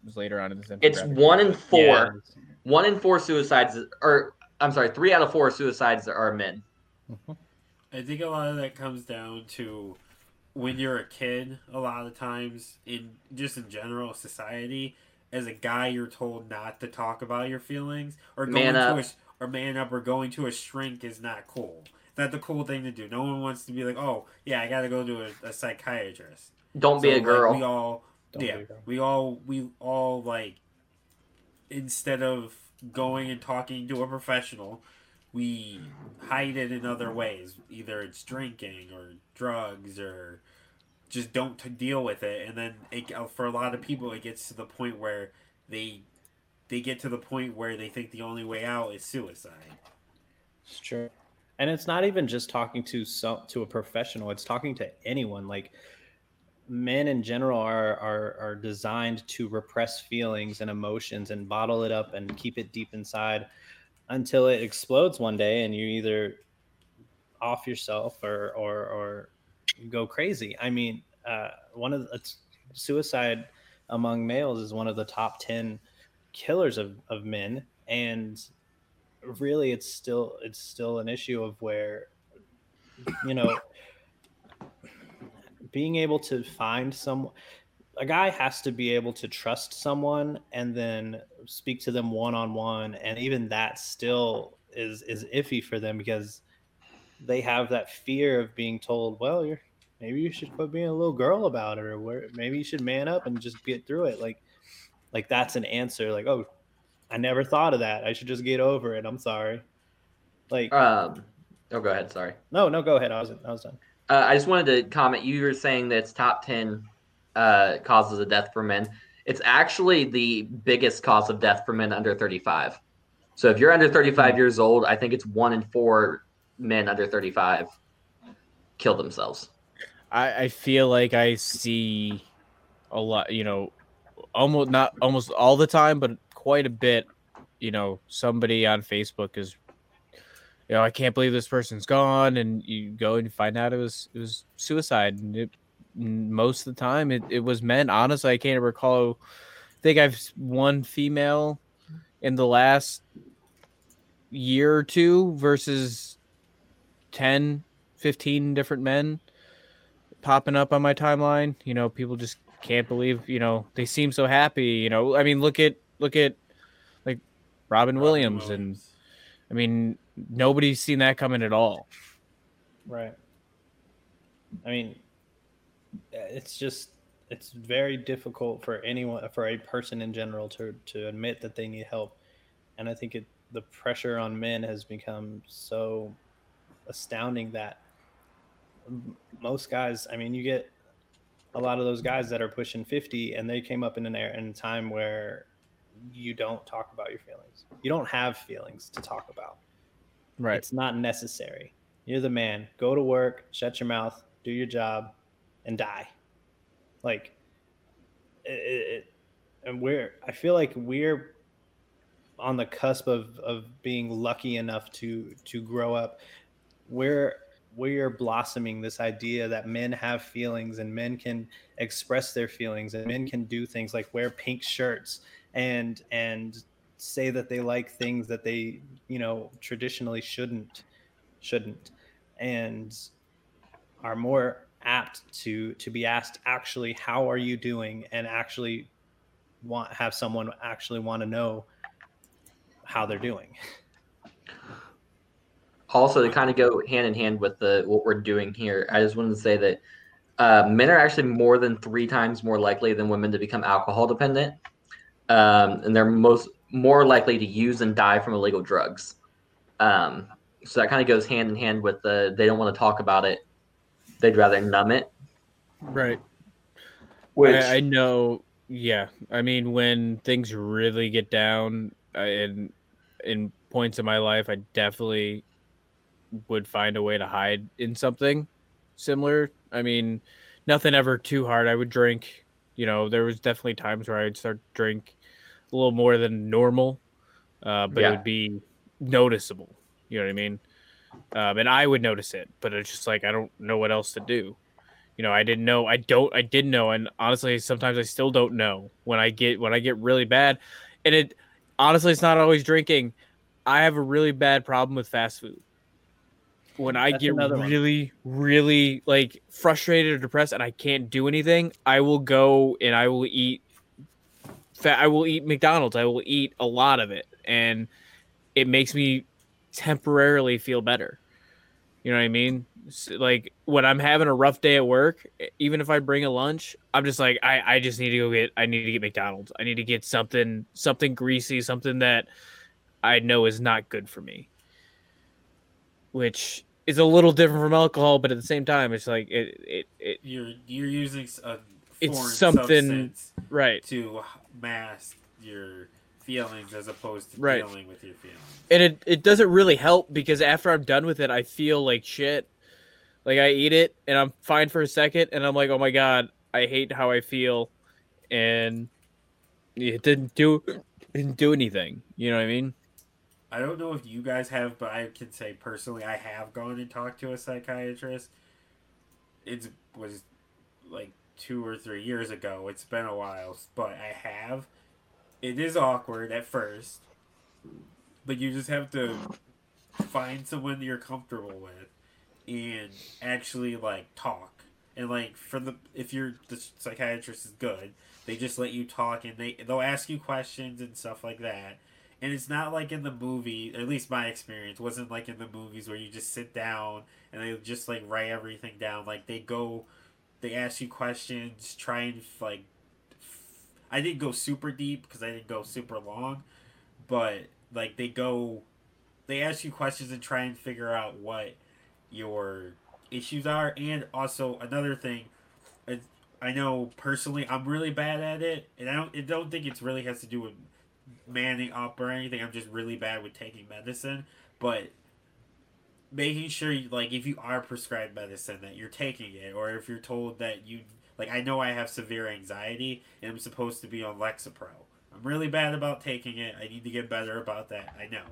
was later on in this It's one in four. Yeah. One in four suicides, or I'm sorry, three out of four suicides are men. I think a lot of that comes down to when you're a kid. A lot of times, in just in general society, as a guy, you're told not to talk about your feelings or going Man to a or man up or going to a shrink is not cool. It's not the cool thing to do. No one wants to be like, oh yeah, I got to go to a, a psychiatrist. Don't be So, a like, girl. we all Don't yeah, be a girl. we all we all like instead of going and talking to a professional, we hide it in other ways. Either it's drinking or drugs or just don't deal with it, and then it, uh, for a lot of people, it gets to the point where they they get to the point where they think the only way out is suicide. It's true. And it's not even just talking to some to a professional, it's talking to anyone. Like men in general are are are designed to repress feelings and emotions and bottle it up and keep it deep inside until it explodes one day and you either off yourself or or or go crazy. I mean, uh, one of the suicide among males is one of the top 10 killers of, of men and really it's still it's still an issue of where you know being able to find some a guy has to be able to trust someone and then speak to them one on one and even that still is is iffy for them because they have that fear of being told well you're maybe you should quit being a little girl about it or where maybe you should man up and just get through it like like that's an answer like oh i never thought of that i should just get over it i'm sorry like Um, oh, go ahead. Sorry. no no go ahead i was i was done Uh, I just wanted to comment. You were saying that it's top 10 uh, causes of death for men. It's actually the biggest cause of death for men under 35. So if you're under 35 years old, I think it's one in four men under 35 kill themselves. I, I feel like I see a lot, you know, almost not almost all the time, but quite a bit. You know, somebody on Facebook is, you know, I can't believe this person's gone, and you go and you find out it was it was suicide, and it most of the time it, it was men. Honestly, I can't recall. I think I've one female in the last year or two versus 10 15 different men popping up on my timeline. You know, people just can't believe, you know, they seem so happy, you know. I mean, look at look at like Robin, Williams, and I mean, nobody's seen that coming at all. Right. I mean, it's just it's very difficult for anyone for a person in general to to admit that they need help, and I think it the pressure on men has become so astounding that most guys. I mean, you get a lot of those guys that are pushing fifty, and they came up in an era in a time where you don't talk about your feelings. You don't have feelings to talk about. Right. It's not necessary. You're the man. Go to work, shut your mouth, do your job, and die. Like, it, it, and we're. I feel like we're on the cusp of of being lucky enough to to grow up. We're we're blossoming this idea that men have feelings and men can express their feelings and men mm-hmm. can do things like wear pink shirts and and say that they like things that they you know traditionally shouldn't shouldn't and are more apt to to be asked actually how are you doing? and actually want have someone actually want to know how they're doing Also, to kind of go hand in hand with the what we're doing here, I just wanted to say that uh, men are actually more than three times more likely than women to become alcohol dependent, um, and they're most more likely to use and die from illegal drugs. Um, so that kind of goes hand in hand with the they don't want to talk about it; they'd rather numb it. Right. Which I, I know. Yeah, I mean, when things really get down, I, in in points in my life, I definitely would find a way to hide in something similar. I mean, nothing ever too hard. I would drink. You know, there was definitely times where I would start drink a little more than normal, uh, but Yeah. it would be noticeable. You know what I mean? Um, and I would notice it, but it's just like I don't know what else to do you know i didn't know i don't i didn't know and honestly sometimes i still don't know when i get when i get really bad and it honestly it's not always drinking i have a really bad problem with fast food when i That's get another one. really really like frustrated or depressed and i can't do anything i will go and i will eat fat i will eat mcdonald's i will eat a lot of it and it makes me temporarily feel better you know what i mean like when I'm having a rough day at work, even if I bring a lunch, I'm just like I, I just need to go get I need to get McDonald's. I need to get something something greasy, something that I know is not good for me. Which is a little different from alcohol, but at the same time, it's like it it, it You're you're using a It's something- right. to mask your feelings as opposed to Right. dealing with your feelings. and it, it doesn't really help because after I'm done with it, I feel like shit. Like I eat it and I'm fine for a second, and I'm like, oh my god, I hate how I feel, and it didn't do it didn't do anything. You know what I mean? I don't know if you guys have, but I can say personally, I have gone and talked to a psychiatrist. It was like two or three years ago. It's been a while, but I have. It is awkward at first, but you just have to find someone that you're comfortable with and actually like talk. And like for the if you're the psychiatrist is good, they just let you talk and they they'll ask you questions and stuff like that and it's not like in the movie at least my experience wasn't like in the movies where you just sit down and they just like write everything down. Like they go they ask you questions try and like f- i didn't go super deep because i didn't go super long but like they go they ask you questions and try and figure out what your issues are. And also another thing I- know personally i'm really bad at it and i don't i don't think it's really has to do with manning up or anything. I'm just really bad with taking medicine, but making sure you, like if you are prescribed medicine that you're taking it or if you're told that you like I know I have severe anxiety and I'm supposed to be on Lexapro. I'm really bad about taking it. I need to get better about that. I know.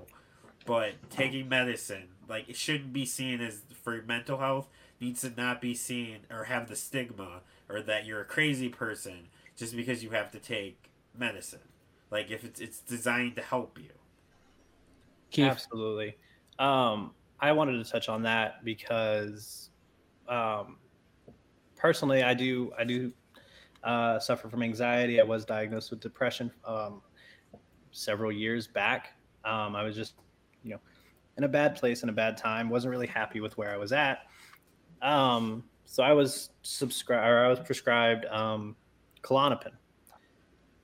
But taking medicine, like it shouldn't be seen as for mental health needs to not be seen or have the stigma or that you're a crazy person just because you have to take medicine. Like if it's it's designed to help you. Keith. Absolutely. Um, I wanted to touch on that because, um, personally, I do I do uh, suffer from anxiety. I was diagnosed with depression um, several years back. Um, I was just, you know, in a bad place in a bad time. wasn't really happy with where I was at. Um, so I was subscribed or I was prescribed um, Klonopin,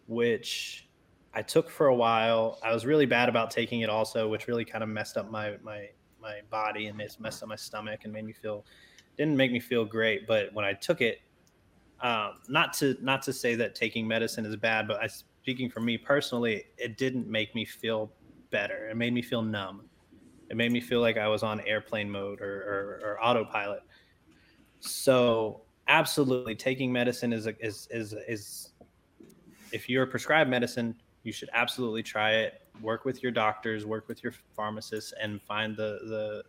which I took for a while. I was really bad about taking it also, which really kind of messed up my my my body and messed messed up my stomach and made me feel didn't make me feel great. But when I took it, um, not to not to say that taking medicine is bad, but I, speaking for me personally, it didn't make me feel better. It made me feel numb. It made me feel like I was on airplane mode or, or, or autopilot. So absolutely, taking medicine is a, is is is if you're prescribed medicine, you should absolutely try it. Work with your doctors, work with your pharmacists, and find the the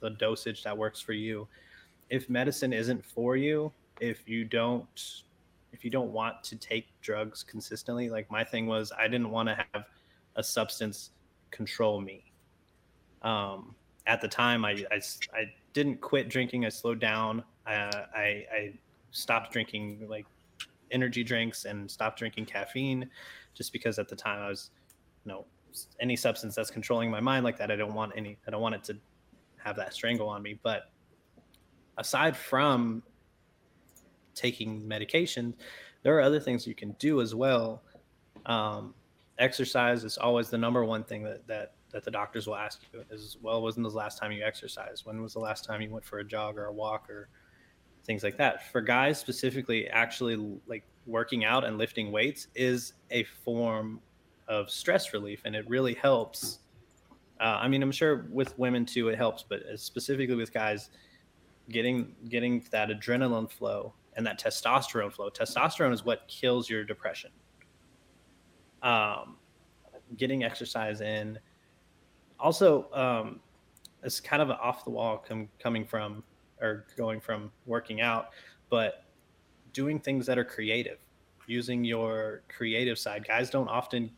the dosage that works for you. If medicine isn't for you, if you don't if you don't want to take drugs consistently, like my thing was, I didn't want to have a substance control me. Um, at the time, I, I, I didn't quit drinking. I slowed down. Uh, I, I stopped drinking like energy drinks and stopped drinking caffeine just because at the time I was, you know, any substance that's controlling my mind like that, I don't want any, I don't want it to have that strangle on me. But aside from taking medication, there are other things you can do as well. Um, exercise is always the number one thing that, that, that the doctors will ask you is, well, wasn't the last time you exercised? When was the last time you went for a jog or a walk or things like that? For guys specifically, actually like working out and lifting weights is a form of stress relief and it really helps. Uh, I mean, I'm sure with women too, it helps, but specifically with guys, getting getting that adrenaline flow and that testosterone flow. Testosterone is what kills your depression. Um, getting exercise in. Also, um, it's kind of off the wall com- coming from or going from working out, but doing things that are creative, using your creative side. Guys don't often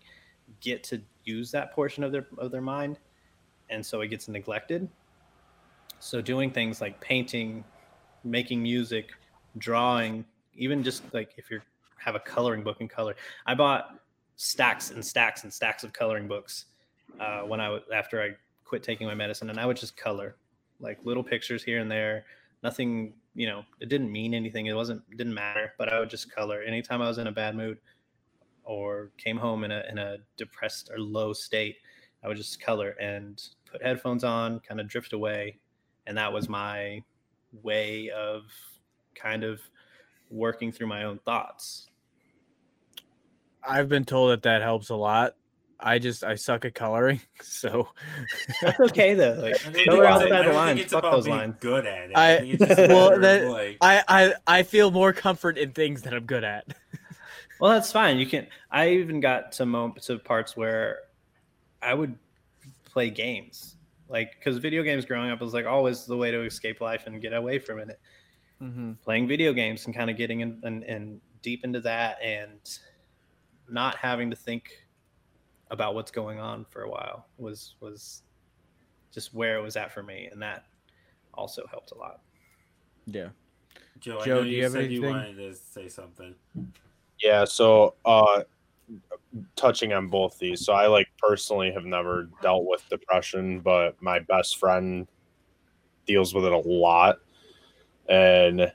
get to use that portion of their of their mind, and so it gets neglected. So doing things like painting, making music, drawing, even just like if you have a coloring book and color. I bought stacks and stacks and stacks of coloring books uh, when I after I quit taking my medicine, and I would just color like little pictures here and there. Nothing, you know, it didn't mean anything. It wasn't didn't matter, but I would just color anytime I was in a bad mood or came home in a in a depressed or low state. I would just color and put headphones on, kind of drift away, and that was my way of kind of working through my own thoughts. I've been told that that helps a lot. I just I suck at coloring, so That's okay though. Like, I think nowhere outside I the don't lines. Fuck those lines. good at it. I- think it's just well, that- like, I I I feel more comfort in things that I'm good at. Well, that's fine. You can. I even got to moments of parts where I would play games, like because video games growing up was like always the way to escape life and get away from it. Mm-hmm. Playing video games and kind of getting in and, and deep into that and not having to think about what's going on for a while was was just where it was at for me, and that also helped a lot. Yeah. Joe, I Joe, know do you, you have said you anything? wanted to say something. Yeah, so uh touching on both these. So I like personally have never dealt with depression, but my best friend deals with it a lot. And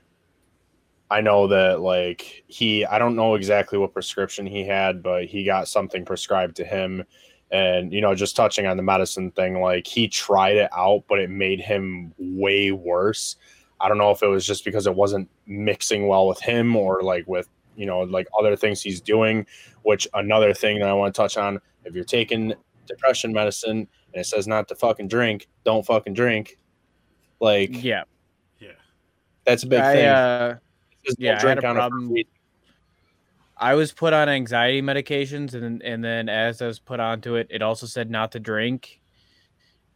I know that like he I don't know exactly what prescription he had, but he got something prescribed to him and you know just touching on the medicine thing like he tried it out but it made him way worse. I don't know if it was just because it wasn't mixing well with him or like with you know like other things he's doing which another thing that i want to touch on if you're taking depression medicine and it says not to fucking drink don't fucking drink like Yeah. Yeah. that's a big I thing uh It says yeah, I had a on it for problem-. I was put on anxiety medications, and and then as I was put onto it, it also said not to drink,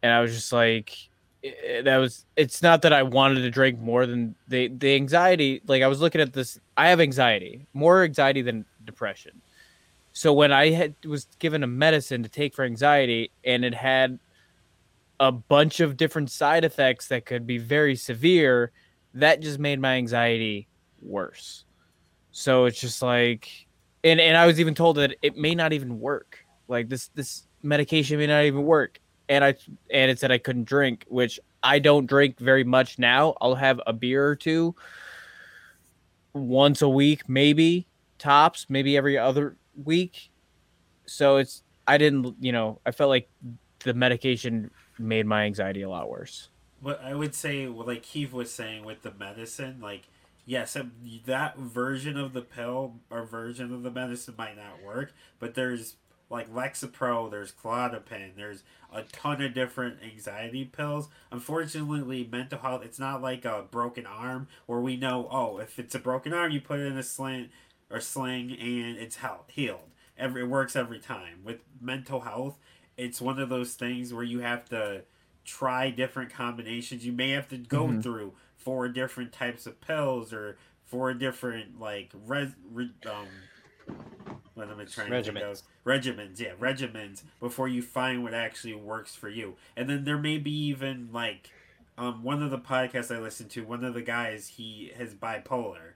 and I was just like, eh, that was. It's not that I wanted to drink more than the the anxiety. Like I was looking at this, I have anxiety, more anxiety than depression. So when I had was given a medicine to take for anxiety, and it had a bunch of different side effects that could be very severe, that just made my anxiety worse. So it's just like, and and I was even told that it may not even work. Like this this medication may not even work. And I and it said I couldn't drink, which I don't drink very much now. I'll have a beer or two once a week, maybe tops, maybe every other week. So it's I didn't, you know, I felt like the medication made my anxiety a lot worse. What I would say, like Keith was saying with the medicine, like yes, that version of the pill or version of the medicine might not work, but there's like Lexapro, there's Klonopin, there's a ton of different anxiety pills. Unfortunately, mental health, it's not like a broken arm where we know, oh, if it's a broken arm, you put it in a sling or sling and it's healed, healed. Every it works every time. With mental health, it's one of those things where you have to try different combinations. You may have to go Mhm. through four different types of pills or four different like res, re, um what am I trying to think of? Regimens, yeah, regimens before you find what actually works for you. And then there may be even like um one of the podcasts I listened to, one of the guys he has bipolar.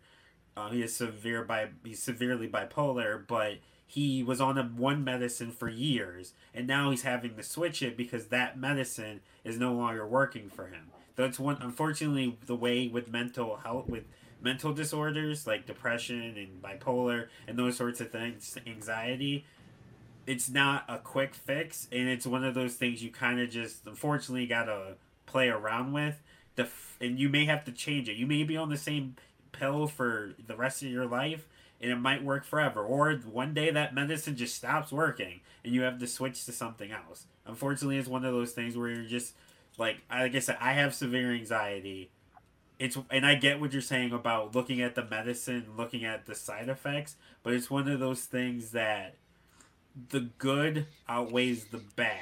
Um, he is severe bi he's severely bipolar, but he was on a one medicine for years, and now he's having to switch it because that medicine is no longer working for him. That's one. Unfortunately, the way with mental health, with mental disorders like depression and bipolar and those sorts of things, anxiety, it's not a quick fix, and it's one of those things you kind of just unfortunately gotta play around with. The f- and you may have to change it. You may be on the same pill for the rest of your life and it might work forever or one day that medicine just stops working and you have to switch to something else unfortunately it's one of those things where you're just like like i said i have severe anxiety it's and i get what you're saying about looking at the medicine looking at the side effects but it's one of those things that the good outweighs the bad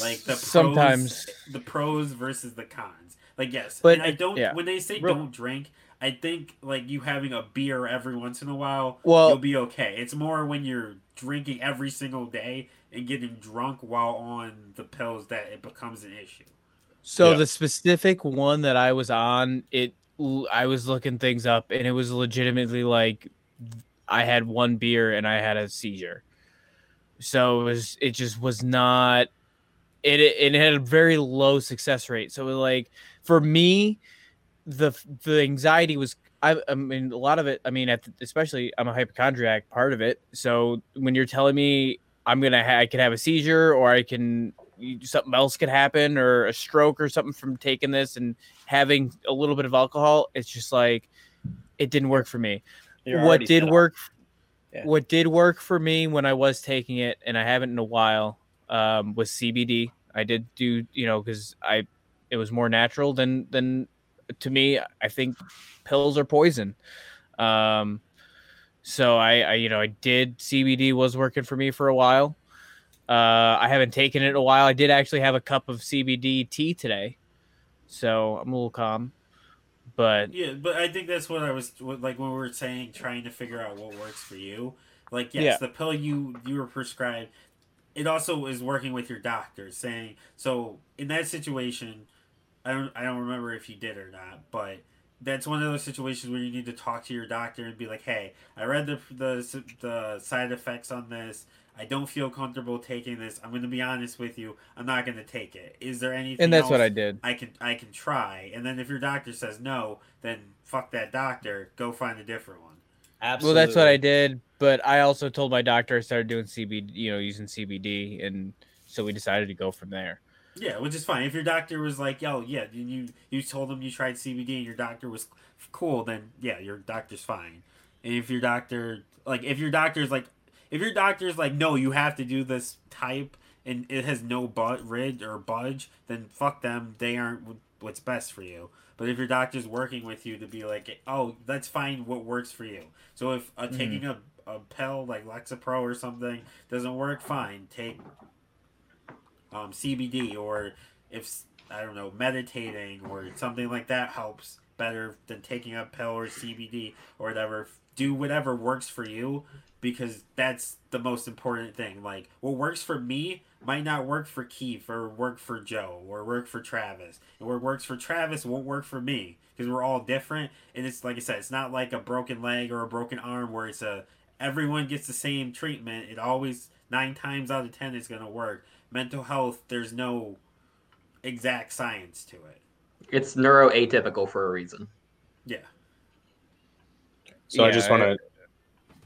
like the pros, sometimes the pros versus the cons. Like yes, But and I don't. yeah. When they say Real- don't drink, I think like you having a beer every once in a while, Well- you'll be okay. It's more when you're drinking every single day and getting drunk while on the pills that it becomes an issue. So Yeah. the specific one that I was on, it I was looking things up and it was legitimately like I had one beer and I had a seizure. So it was it just was not it it, it had a very low success rate. So like for me the the anxiety was I, I mean a lot of it I mean at the, especially I'm a hypochondriac part of it. So when you're telling me I'm going to ha- I could have a seizure or I can something else could happen or a stroke or something from taking this and having a little bit of alcohol it's just like it didn't work for me You're what did work Yeah. what did work for me when I was taking it, and I haven't in a while, um, was CBD. I did do, you know, because I it was more natural than than to me. I think pills are poison. Um, so I, I, you know, I did CBD was working for me for a while. Uh, I haven't taken it in a while. I did actually have a cup of CBD tea today, so I'm a little calm. But Yeah, but I think that's what I was like when we were saying trying to figure out what works for you. Like yes, Yeah. the pill you you were prescribed, it also is working with your doctor saying so in that situation, I don't I don't remember if you did or not, but that's one of those situations where you need to talk to your doctor and be like, "Hey, I read the the the side effects on this. I don't feel comfortable taking this. I'm going to be honest with you. I'm not going to take it. Is there anything and that's what I did. I can I can try, and then if your doctor says no, then fuck that doctor. Go find a different one. Absolutely. Well, that's what I did. But I also told my doctor I started doing CBD, you know, using CBD, and so we decided to go from there. Yeah, which is fine. If your doctor was like, "Yo, yeah," you you told him you tried CBD and your doctor was cool, then yeah, your doctor's fine. And if your doctor like if your doctor's like if your doctor's like, "No, you have to do this type," and it has no but rid or budge, then fuck them. They aren't what's best for you. But if your doctor's working with you to be like, "Oh, let's find what works for you." So if uh, taking a a pill like Lexapro or something doesn't work, fine. Take um, CBD or if I don't know meditating or something like that helps better than taking a pill or CBD or whatever. Do whatever works for you because that's the most important thing. Like what works for me might not work for Keith or work for Joe or work for Travis. And what works for Travis won't work for me because we're all different. And it's like I said, it's not like a broken leg or a broken arm where it's a everyone gets the same treatment. It always nine times out of ten is gonna work. Mental health, there's no exact science to it. It's neuroatypical for a reason. Yeah. So I just want to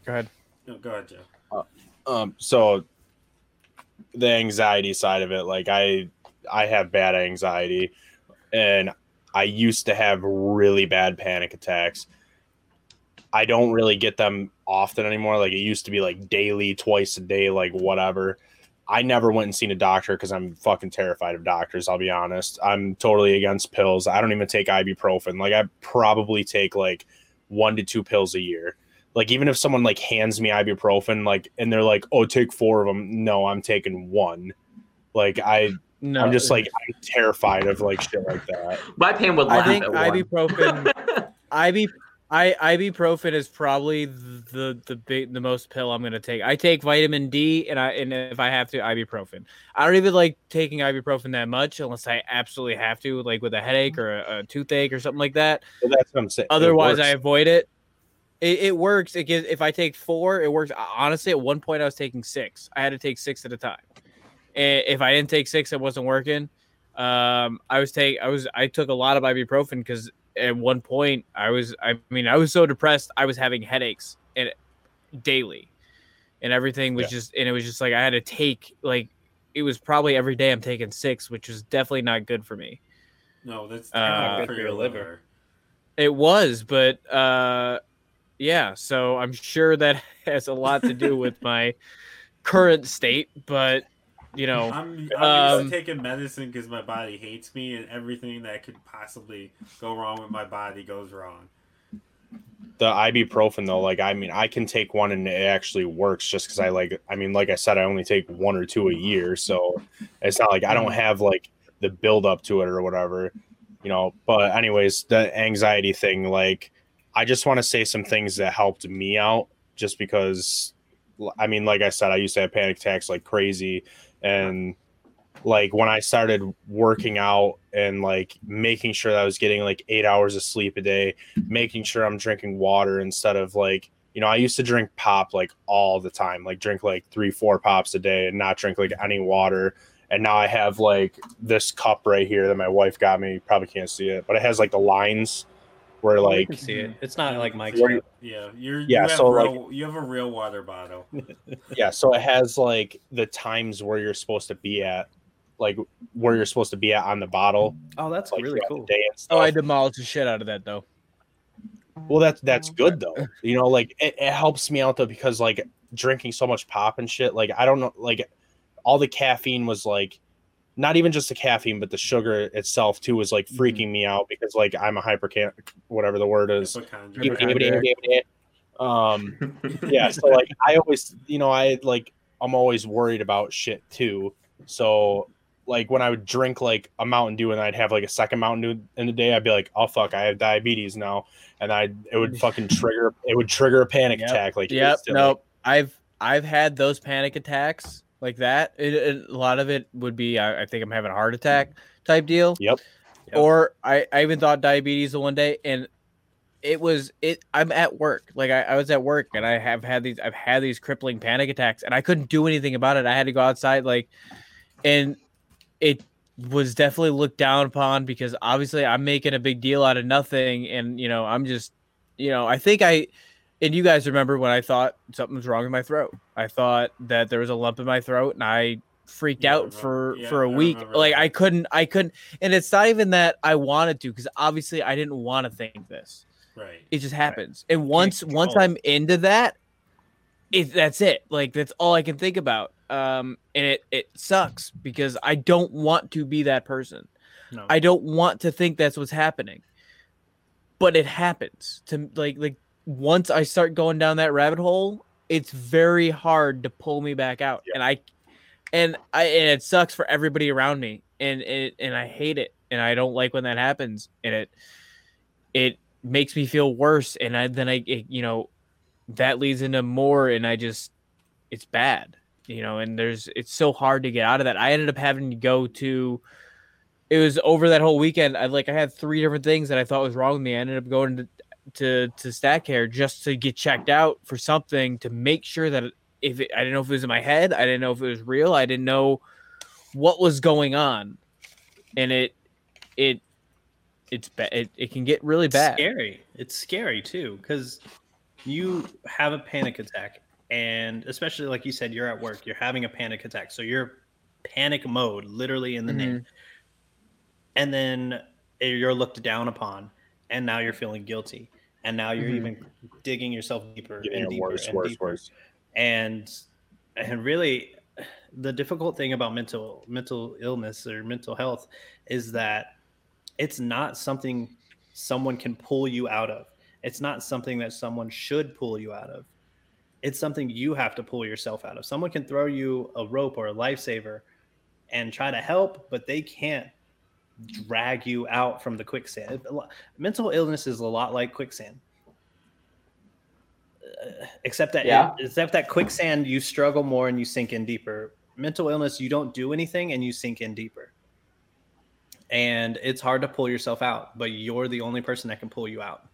Go ahead. No, go ahead, Joe. um so the anxiety side of it like i i have bad anxiety and i used to have really bad panic attacks i don't really get them often anymore like it used to be like daily twice a day like whatever i never went and seen a doctor because i'm fucking terrified of doctors i'll be honest. I'm totally against pills. I don't even take ibuprofen. Like i probably take like one to two pills a year. Like even if someone like hands me ibuprofen like and they're like oh take four of them no i'm taking one. Like i No, i'm just like i'm terrified of like shit like that. My pain would I laugh think at one. ibuprofen. I ibuprofen is probably the the big the most pill I'm gonna take. I take vitamin D and I and if I have to ibuprofen. I don't even like taking ibuprofen that much unless I absolutely have to, like with a headache or a, a toothache or something like that. But that's what i'm saying Otherwise, I avoid it. It, it works. It gives, if I take four, it works. Honestly, at one point I was taking six. I had to take six at a time. If I didn't take six, it wasn't working. Um, I was take. I was. I took a lot of ibuprofen because at one point I was. I mean, I was so depressed. I was having headaches and daily, and everything was Yeah. just. And it was just like I had to take like. It was probably every day I'm taking six, which was definitely not good for me. No, that's Uh, terrible good for your liver. It was, but uh yeah, so I'm sure that has a lot to do with my current state, but you know, I'm, I'm Um, used to taking medicine because my body hates me, and everything that could possibly go wrong with my body goes wrong. the ibuprofen though like i mean i can take one and it actually works just because i like i mean like i said i only take one or two a year so it's not like i don't have like the build up to it or whatever you know but anyways the anxiety thing like i just want to say some things that helped me out just because i mean like i said i used to have panic attacks like crazy and like when i started working out and like making sure that i was getting like eight hours of sleep a day making sure I'm drinking water instead of like, you know, I used to drink pop like all the time, like drink like three, four pops a day and not drink like any water. And now I have like this cup right here that my wife got me. Probably can't see it, but it has like the lines where oh, I like, can see it. It's not like Mike's. What you- Yeah, you're Yeah, you have so, real, you have a real water bottle. yeah, so it has like the times where you're supposed to be at, like where you're supposed to be at on the bottle. Oh, that's Like really cool. day oh, I demolished the shit out of that though. Well, that's that's oh, good though. You know, like it, it helps me out though because like drinking so much pop and shit. Like I don't know, like all the caffeine was like not even just the caffeine, but the sugar itself too was like freaking me out because like I'm a hypercan whatever the word is. Um, yeah. So like I always, you know, I like I'm always worried about shit too. So like when I would drink like a Mountain Dew and I'd have like a second Mountain Dew in the day, I'd be like, oh fuck, I have diabetes now, and I it would fucking trigger it would trigger a panic Yep. attack. Like Yep. instantly. Nope. I've I've had those panic attacks like that. It, it- a lot of it would be I, I think I'm having a heart attack type deal. Yep. Yep. Or I, I even thought diabetes the one day and it was it I'm at work. Like I, I was at work and I have had these I've had these crippling panic attacks and I couldn't do anything about it. I had to go outside like and it was definitely looked down upon because obviously I'm making a big deal out of nothing and you know I'm just you know I think I and you guys remember when I thought something was wrong with my throat. I thought that there was a lump in my throat and I freaked Yeah, out for yeah, for a I week. Like that. I couldn't I couldn't and it's not even that I wanted to cuz obviously I didn't want to think this. Right. It just happens. And once once it. I'm into that it that's it. Like that's all I can think about. Um and it it sucks because I don't want to be that person. No. I don't want to think that's what's happening. But it happens to like like once I start going down that rabbit hole, it's very hard to pull me back out. And I and I and it sucks for everybody around me. And it and I hate it. And I don't like when that happens. And it it makes me feel worse. And I then I it, you know that leads into more and I just it's bad. You know, and there's it's so hard to get out of that. I ended up having to go to it was over that whole weekend. I like I had three different things that I thought was wrong with me. I ended up going to to to stat care just to get checked out for something to make sure that if it, I didn't know if it was in my head, I didn't know if it was real, I didn't know what was going on, and it it it's bad. It, it can get really It's bad. scary. It's scary too because you have a panic attack, and especially like you said, you're at work. You're having a panic attack, so you're panic mode, literally in the name. And then eh, you're looked down upon, and now you're feeling guilty, and now you're Mhm. even digging yourself deeper Getting and deeper worse, and worse, deeper. worse. and and really the difficult thing about mental mental illness or mental health is that it's not something someone can pull you out of it's not something that someone should pull you out of it's something you have to pull yourself out of someone can throw you a rope or a lifesaver and try to help but they can't drag you out from the quicksand mental illness is a lot like quicksand Uh, except that Yeah. except that quicksand you struggle more and you sink in deeper mental illness you don't do anything and you sink in deeper and it's hard to pull yourself out but you're the only person that can pull you out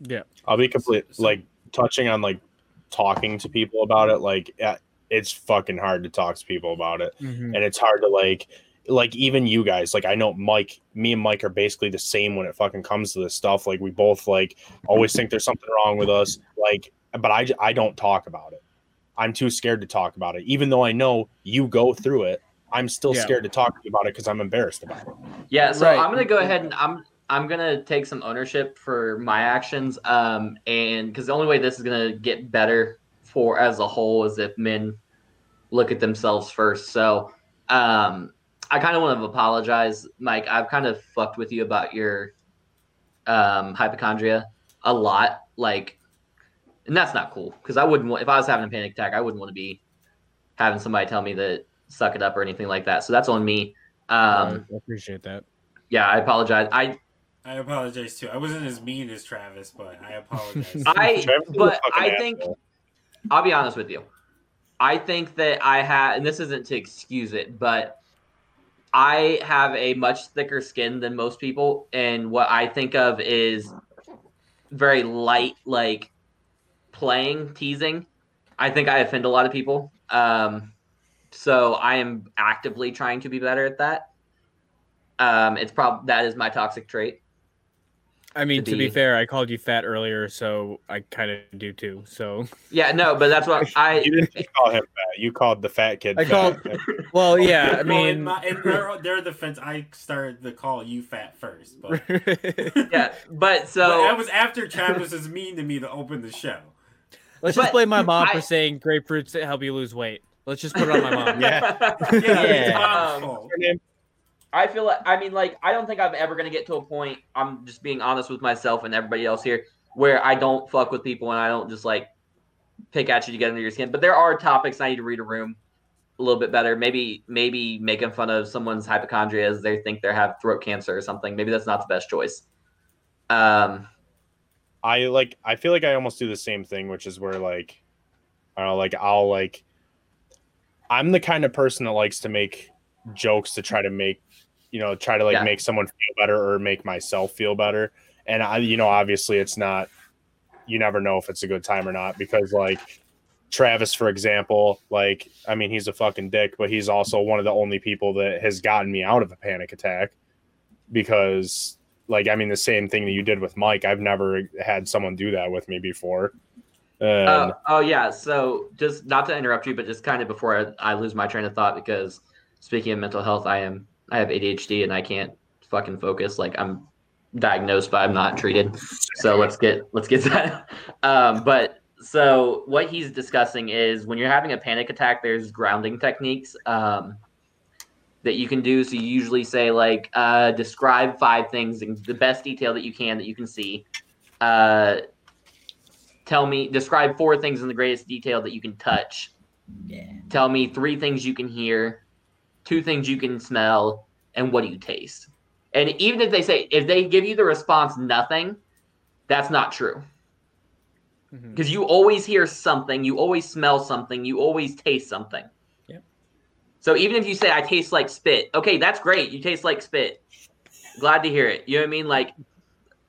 Yeah. I'll be complete like touching on like talking to people about it. Like it's fucking hard to talk to people about it, Mhm. and it's hard to like like even you guys like I know Mike, me and Mike are basically the same when it fucking comes to this stuff. Like we both like always think there's something wrong with us. Like, but i i don't talk about it. I'm too scared to talk about it, even though I know you go through it. I'm still Yeah. scared to talk about it because I'm embarrassed about it. Yeah, so Right. I'm gonna go ahead and I'm I'm gonna take some ownership for my actions, um, and because the only way this is gonna get better for as a whole is if men look at themselves first. So, um, I kind of want to apologize, Mike. I've kind of fucked with you about your um, hypochondria a lot, like, and that's not cool because I wouldn't. want If I was having a panic attack, I wouldn't want to be having somebody tell me that suck it up or anything like that. So that's on me. Um, I appreciate that. yeah, I apologize. I I apologize too. I wasn't as mean as Travis, but I apologize. I Travis is a but I think asshole. I'll be honest with you. I think that I have, and this isn't to excuse it, but I have a much thicker skin than most people, and what I think of is very light, like playing, teasing. I think I offend a lot of people. Um, so I am actively trying to be better at that. Um, it's probably that is my toxic trait. I mean, To to be be- fair, I called you fat earlier, so I kind of do too. So, Yeah, no, but that's what I. You didn't call him fat. You called the fat kid. I fat. called- well, yeah, I Well, in, mean, my, in their, their defense, I started to call you fat first, but, Yeah, but but so that was after Travis was mean to me to open the show. let's just blame my mom I- for saying grapefruits to help you lose weight. Let's just put it on my mom. Yeah. Yeah, it's Yeah. Um, fault. I feel like I mean, like I don't think I'm ever gonna get to a point. I'm just being honest with myself and everybody else here, where I don't fuck with people and I don't just like pick at you to get under your skin. But there are topics I need to read a room a little bit better. Maybe maybe making fun of someone's hypochondria as they think they have throat cancer or something. Maybe that's not the best choice. Um, I like I feel like I almost do the same thing, which is where like I don't know, like I'll like I'm the kind of person that likes to make jokes to try to make you know, try to like Yeah. make someone feel better or make myself feel better. And I you know, obviously it's not you never know if it's a good time or not because like Travis, for example, like I mean, he's a fucking dick, but he's also one of the only people that has gotten me out of a panic attack because like I mean the same thing that you did with Mike. I've never had someone do that with me before. Uh, and Oh, oh yeah. So just not to interrupt you, but just kind of before I, I lose my train of thought, because speaking of mental health, I am I have ADHD and I can't fucking focus. Like I'm diagnosed, but I'm not treated. So let's get let's get that. Um, but so what he's discussing is when you're having a panic attack, there's grounding techniques um, that you can do. So you usually say like uh, describe five things in the best detail that you can that you can see. Uh, tell me describe four things in the greatest detail that you can touch Yeah. tell me three things you can hear two things you can smell and what do you taste. And even if they say if they give you the response nothing that's not true. Mm-hmm. Because you always hear something you always smell something you always taste something. Yep. so even if you say i taste like spit okay that's great you taste like spit. Glad to hear it you know what i mean? Like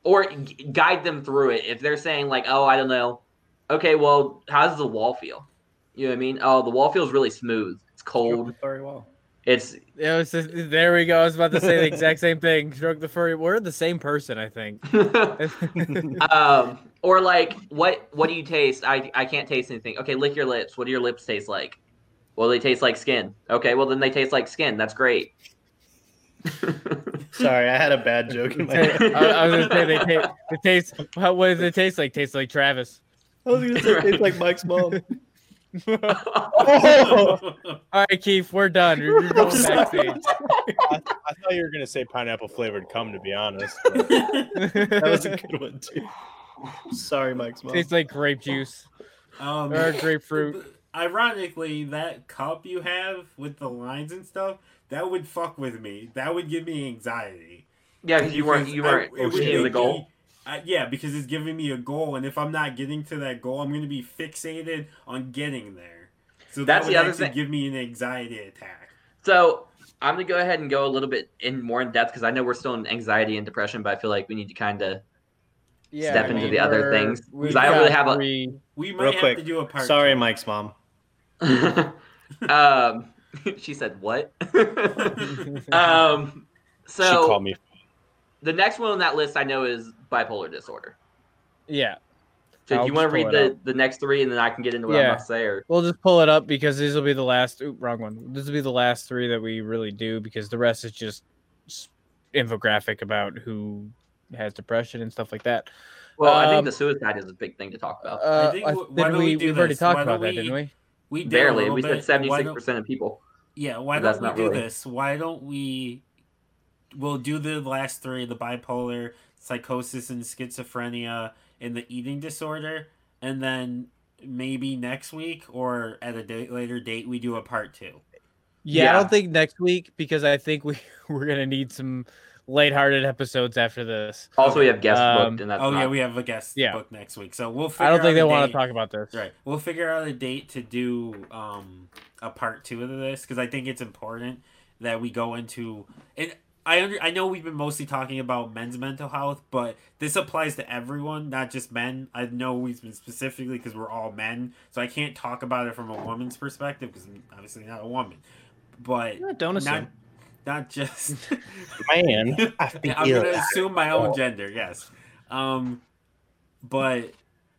or guide them through it. If they're saying like oh i don't know okay well how does the wall feel? You know what i mean? Oh the wall feels really smooth it's cold. Very well. It's Yeah, it was just- there we go. I was about to say the exact same thing. Stroke the furry. We're the same person, I think. um or like what what do you taste i i can't taste anything okay lick your lips what do your lips taste like well they taste like skin okay well then they taste like skin that's great Sorry, I had a bad joke in my head. I was gonna say they, ta- they taste. How, what does it taste like? Tastes like Travis. I was gonna say it tastes like Mike's mom. All right, Keith, we're done. You're, you're going backstage. I, I thought you were gonna say pineapple flavored cum. To be honest, That was a good one too. Sorry, Mike's mom. tastes like grape juice Um, or grapefruit. Ironically, that cup you have with the lines and stuff, that would fuck with me. That would give me anxiety. yeah because you weren't you weren't it would seeing the make goal me- uh, yeah, because it's giving me a goal, and if I'm not getting to that goal, I'm going to be fixated on getting there. So That's that the would other actually thing- give me an anxiety attack. so i'm gonna go ahead and go a little bit in more in depth because i know we're still in anxiety and depression but i feel like we need to kind of Yeah, step I into mean, the other we're- things, 'cause we've I don't really have a- We might Real have quick. to do a part. Sorry, two. Mike's mom. um she said what um she so called me. the next one on that list i know is bipolar disorder Yeah, so do I'll you want to read pull it the, the next three and then i can get into what i'm about to say or we'll just pull it up because these will be the last. Ooh, wrong one. This will be the last three that we really do because the rest is just infographic about who has depression and stuff like that. well i Um, think the suicide is a big thing to talk about Uh, think why didn't don't we we? do We've already this? talked about don't that, didn't we- we? We did barely we said 76% of people Yeah, why don't we not do really- this? Why don't we? We'll do the last three: the bipolar, psychosis, and schizophrenia, and the eating disorder, and then maybe next week or at a date, later date we do a part two. Yeah, I don't think next week because I think we we're gonna need some lighthearted episodes after this. also we have guests Um, booked and that's oh yeah, we have a guest Yeah. book next week, so we'll. Figure I don't think they want to talk about this. Right, we'll figure out a date to do um a part two of this because I think it's important that we go into and. I under, I know we've been mostly talking about men's mental health, but this applies to everyone, not just men. I know we've been specifically because we're all men, so I can't talk about it from a woman's perspective because I'm obviously not a woman. But Yeah, don't assume. not not just Man, I I'm gonna assume my own gender. Yes. Um, but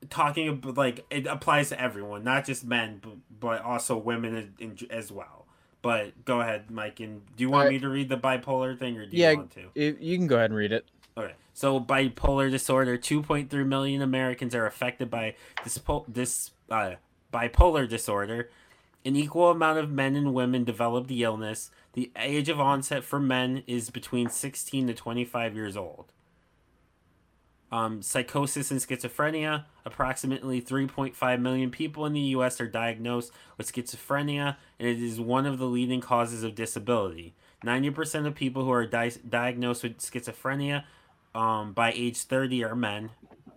talking about like it applies to everyone, not just men, but, but also women in, in, as well. But go ahead, Mike. And do you want Alright. me to read the bipolar thing, or do Yeah. you want to? You can go ahead and read it. Okay. So bipolar disorder, 2.3 million Americans are affected by this this uh, bipolar disorder. An equal amount of men and women develop the illness. The age of onset for men is between 16 to 25 years old. Um, psychosis and schizophrenia. Approximately 3.5 million people in the U.S. are diagnosed with schizophrenia, and it is one of the leading causes of disability. 90% of people who are di- diagnosed with schizophrenia um, by age 30 are men.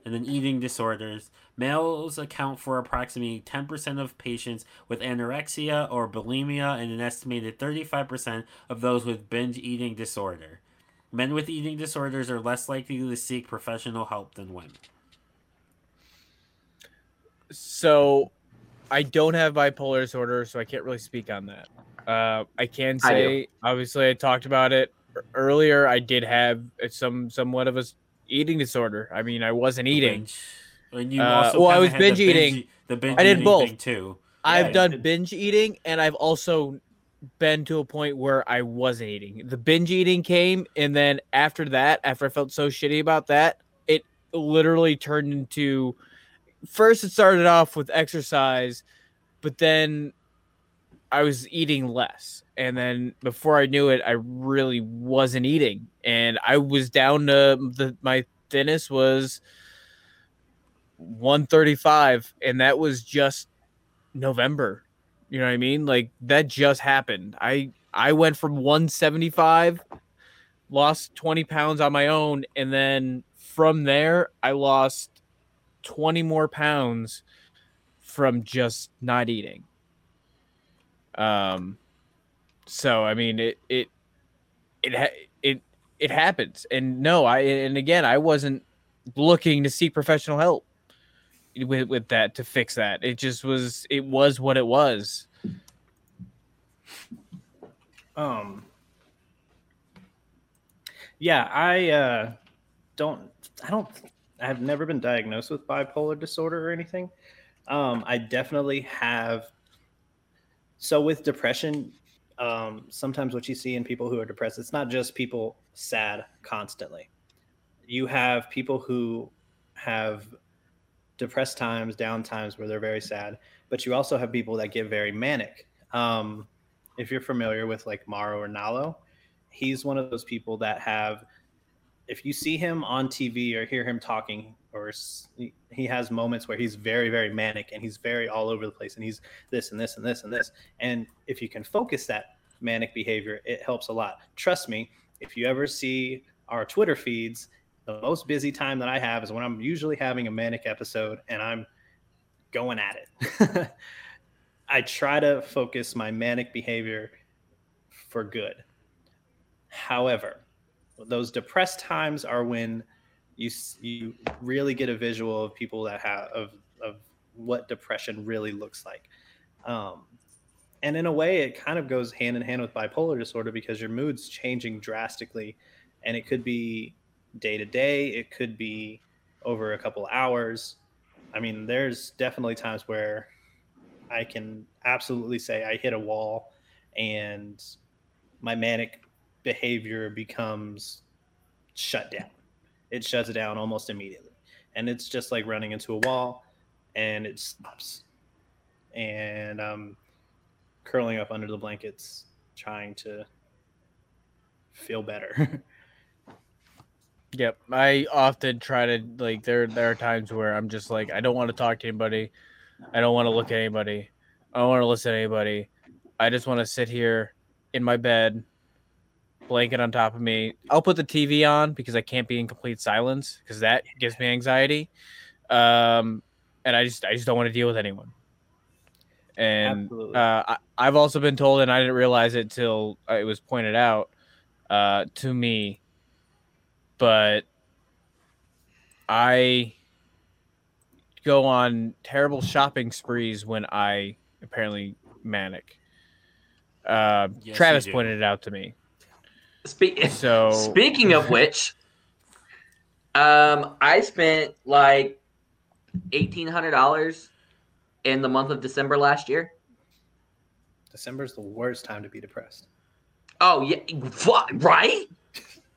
And then eating disorders. Males account for approximately 10% of patients with anorexia or bulimia and an estimated 35% of those with binge eating disorder. Men with eating disorders are less likely to seek professional help than women. So, I don't have bipolar disorder, so I can't really speak on that. Uh, I can I say, obviously, I talked about it earlier. I did have some somewhat of a eating disorder. I mean, I wasn't eating. And you Uh, well, I was had the binge eating. The binge I did eating both. thing too. I've Yeah, done binge eating, and I've also been to a point where I wasn't eating. The binge eating came, and then after that, after I felt so shitty about that, it literally turned into. First, it started off with exercise, but then I was eating less, and then before I knew it, I really wasn't eating, and I was down to the my thinnest was 135, and that was just November. You know what I mean? Like that just happened. I I went from 175, lost 20 pounds on my own, and then from there I lost 20 more pounds from just not eating. Um so I mean it it it it it happens. And no, I and again I wasn't looking to seek professional help with with that to fix that. It just was it was what it was. Um. Yeah, I uh, don't. I don't. I have never been diagnosed with bipolar disorder or anything. Um, I definitely have. So with depression, um, sometimes what you see in people who are depressed, it's not just people sad constantly. You have people who have depressed times, down times where they're very sad, but you also have people that get very manic. Um, if you're familiar with like Maro or Nalo, he's one of those people that have, if you see him on TV or hear him talking, or he- he has moments where he's very, very manic and he's very all over the place and he's this and this and this and this. And if you can focus that manic behavior, it helps a lot. Trust me, if you ever see our Twitter feeds, the most busy time that I have is when I'm usually having a manic episode and I'm going at it. I try to focus my manic behavior for good. However, those depressed times are when you you really get a visual of people that have of of what depression really looks like. Um, and in a way, it kind of goes hand in hand with bipolar disorder because your mood's changing drastically, and it could be day to day, it could be over a couple hours. I mean, there's definitely times where I can absolutely say I hit a wall and my manic behavior becomes shut down. It shuts down almost immediately. And it's just like running into a wall and it stops. And I'm curling up under the blankets trying to feel better. Yep. I often try to like there there are times where I'm just like I don't want to talk to anybody. I don't want to look at anybody. I don't want to listen to anybody. I just want to sit here in my bed, blanket on top of me. I'll put the TV on because I can't be in complete silence because that gives me anxiety. Um, and I just I just don't want to deal with anyone. And uh, I, I've also been told, and I didn't realize it till it was pointed out uh, to me but I go on terrible shopping sprees when I apparently manic. Uh, Yes, Travis pointed it out to me. Spe- So Speaking of which, Um, I spent like eighteen hundred dollars in the month of December last year. December's the worst time to be depressed. Oh yeah, right?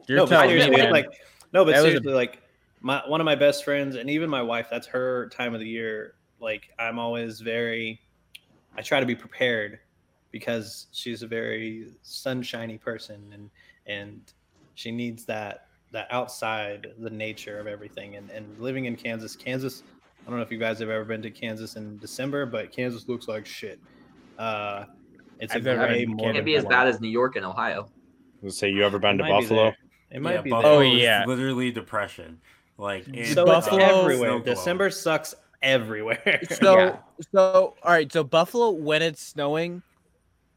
You're no, but telling me, seriously, man. like no, but That was a- like my one of my best friends and even my wife, that's her time of the year. Like I'm always very, I try to be prepared because she's a very sunshiny person and and she needs that that outside the nature of everything and and living in Kansas, Kansas. I don't know if you guys have ever been to Kansas in December, but Kansas looks like shit. Uh, it's I've a never gray been. Can't be as bad as New York and Ohio. Let's say you ever been to It might be Buffalo? There. It might yeah, be Buffalo there. Oh, is yeah. literally depression. Like and, So Buffalo- it's everywhere. Snow globe. December sucks everywhere. So, Yeah. so all right. So Buffalo, when it's snowing,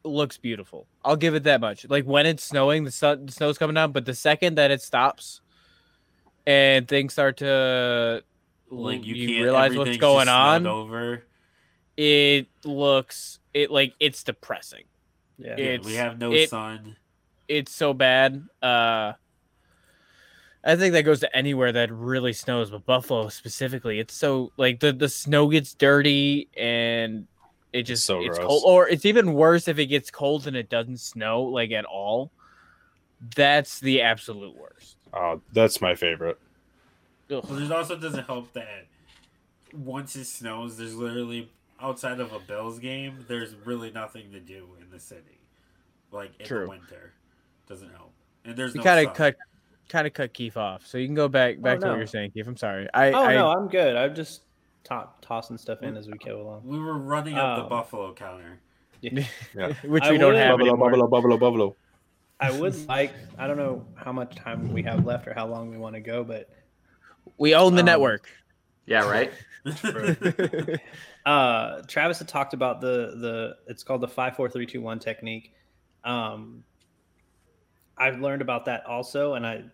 looks beautiful. I'll give it that much. Like when it's snowing, the sun, the snow's coming down. But the second that it stops, and things start to, like you, you can't realize what's going on, over. it looks it like it's depressing. yeah. Yeah, we have no it- sun. It's so bad. Uh, I think that goes to anywhere that really snows, but Buffalo specifically, it's so like the the snow gets dirty and it just so it's gross. cold, or it's even worse if it gets cold and it doesn't snow like at all. That's the absolute worst. Oh, that's my favorite. Ugh. Well, it also doesn't help that once it snows, there's literally outside of a Bills game, there's really nothing to do in the city. Like in True. the winter, doesn't help. And there's You no kind of cut, kind of cut Keith off, so you can go back back to no. what you're saying, Keith. I'm sorry. I, Oh I no, I'm good. I'm just to- tossing stuff in as we go along. We were running up the Um, Buffalo counter. Yeah. which I we don't would- have Buffalo, anymore. Buffalo, Buffalo, Buffalo. I would like. I don't know how much time we have left or how long we want to go, but We own the Um, network. Yeah, right. uh, Travis had talked about the the. It's called the five, four, three, two, one technique. Um, I've learned about that also, and I like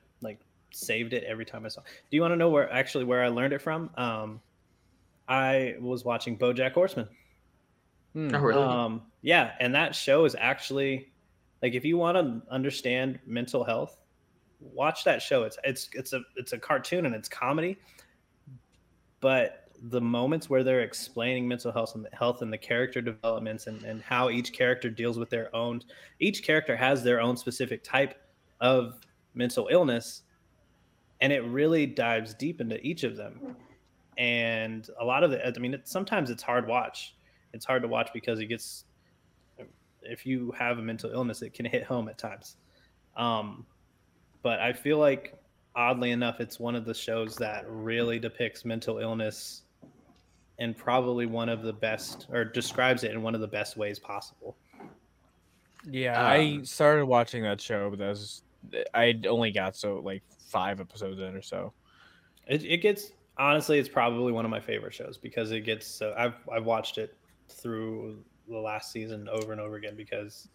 saved it every time I saw. Do you want to know where actually where I learned it from? Um, I was watching BoJack Horseman. Hmm. Oh, really? Um, yeah, and that show is actually like if you want to understand mental health, watch that show. It's it's it's a it's a cartoon and it's comedy, but the moments where they're explaining mental health and health and the character developments and, and how each character deals with their own each character has their own specific type of mental illness and it really dives deep into each of them. And a lot of the i mean it, sometimes it's hard watch. It's hard to watch because it gets if you have a mental illness it can hit home at times. Um, but i feel like oddly enough it's one of the shows that really depicts mental illness and probably one of the best or describes it in one of the best ways possible. Yeah, I Um, started watching that show, but that was I only got so like five episodes in or so. it, it gets honestly it's probably one of my favorite shows because it gets so i've i've watched it through the last season over and over again because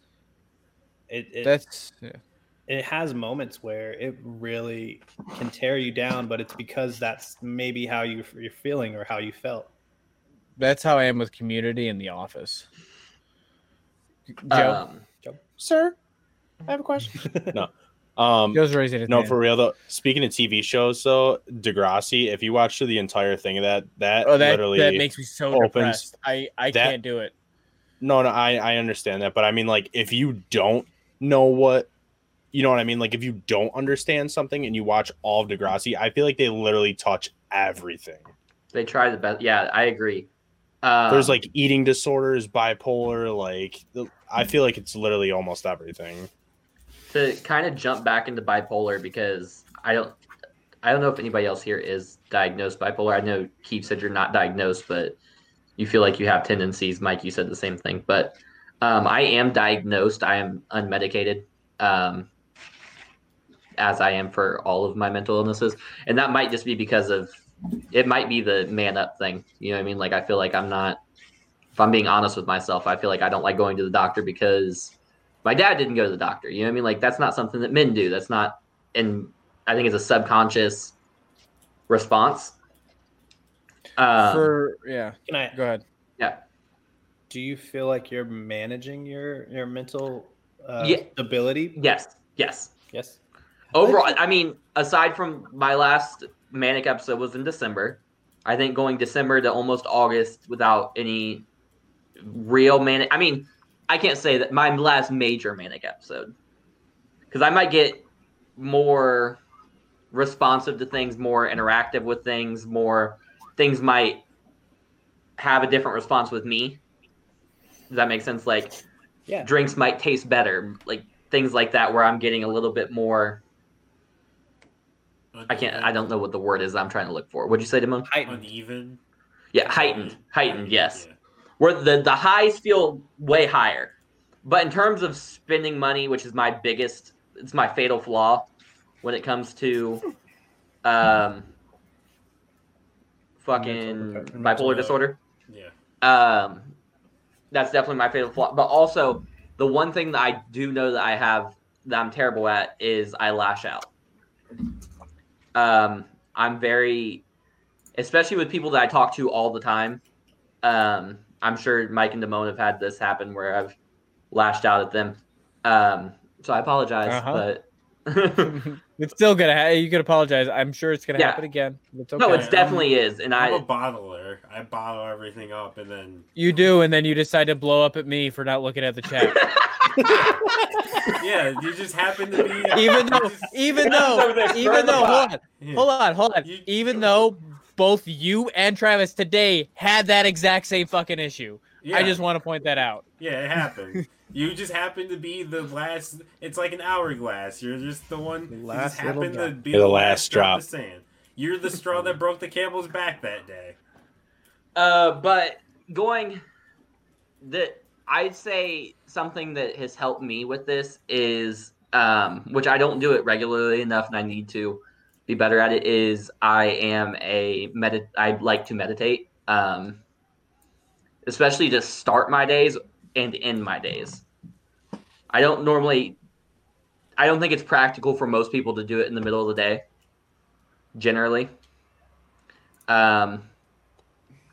it, it That's yeah. it has moments where it really can tear you down, but it's because that's maybe how you, you're feeling or how you felt. that's how I am with Community and The Office. Joe, Um, Sir, I have a question. no. Um, Joe's raising his no, hand. for real though. Speaking of TV shows, though, Degrassi. If you watch the entire thing of that, that oh, that literally that makes me so opens depressed. I I that- can't do it. No, no, I I understand that, but I mean, like, if you don't know what, you know what I mean, like, if you don't understand something and you watch all of Degrassi, I feel like they literally touch everything. they try the best. Yeah, I agree. Um, There's like eating disorders, bipolar, like, I feel like it's literally almost everything. To kind of jump back into bipolar because I don't I don't know if anybody else here is diagnosed bipolar. I know Keith said you're not diagnosed, but you feel like you have tendencies. Mike, you said the same thing, but um, I am diagnosed. I am unmedicated, um, as I am for all of my mental illnesses, and that might just be because of it. Might be the man up thing. You know what I mean? Like I feel like I'm not. If I'm being honest with myself, I feel like I don't like going to the doctor because my dad didn't go to the doctor. You know what I mean? Like that's not something that men do. That's not, and I think it's a subconscious response. Um, for yeah, Can I? go ahead. yeah, Do you feel like you're managing your your mental uh, Yeah. stability? yes, yes. Yes. Overall, I mean, aside from my last manic episode was in December. I think going December to almost August without any real manic. I mean, I can't say that my last major manic episode because I might get more responsive to things, more interactive with things, more things might have a different response with me. Does that make sense? Like, Yeah. drinks might taste better, like things like that, where I'm getting a little bit more. I can't. I don't know what the word is. I'm trying to look for. What'd you say, Damon? Heightened. Uneven. Yeah, heightened. Heightened. Yes. Yeah. Where the the highs feel way higher, but in terms of spending money, which is my biggest, it's my fatal flaw when it comes to, um, fucking Mental- bipolar mental- disorder. Yeah. Um, that's definitely my fatal flaw. But also, the one thing that I do know that I have that I'm terrible at is I lash out. Um, I'm very, especially with people that I talk to all the time. Um, I'm sure Mike and Damone have had this happen where I've lashed out at them. Um, so I apologize, Uh-huh. but it's still gonna. Ha- you could apologize. I'm sure it's gonna Yeah. happen again. It's okay. no, it's I'm- definitely is, and I'm a I bottler. I bottle everything up and then you do, and then you decide to blow up at me for not looking at the chat. yeah, you just happen to be even though, just- even though, even though, hold on, yeah. hold on, hold on. You- Even though both you and Travis today had that exact same fucking issue. yeah. I just want to point that out. yeah, it happened. You just happen to be the last. It's like an hourglass. You're just the one. The last just happen little to be the the last last drop drop. of sand. You're the straw that broke the camel's back that day. Uh, but going that I'd say something that has helped me with this is um, which I don't do it regularly enough, and I need to be better at it. Is I am a medit. I like to meditate, um, especially to start my days and end my days. I don't normally. I don't think it's practical for most people to do it in the middle of the day. Generally. Um,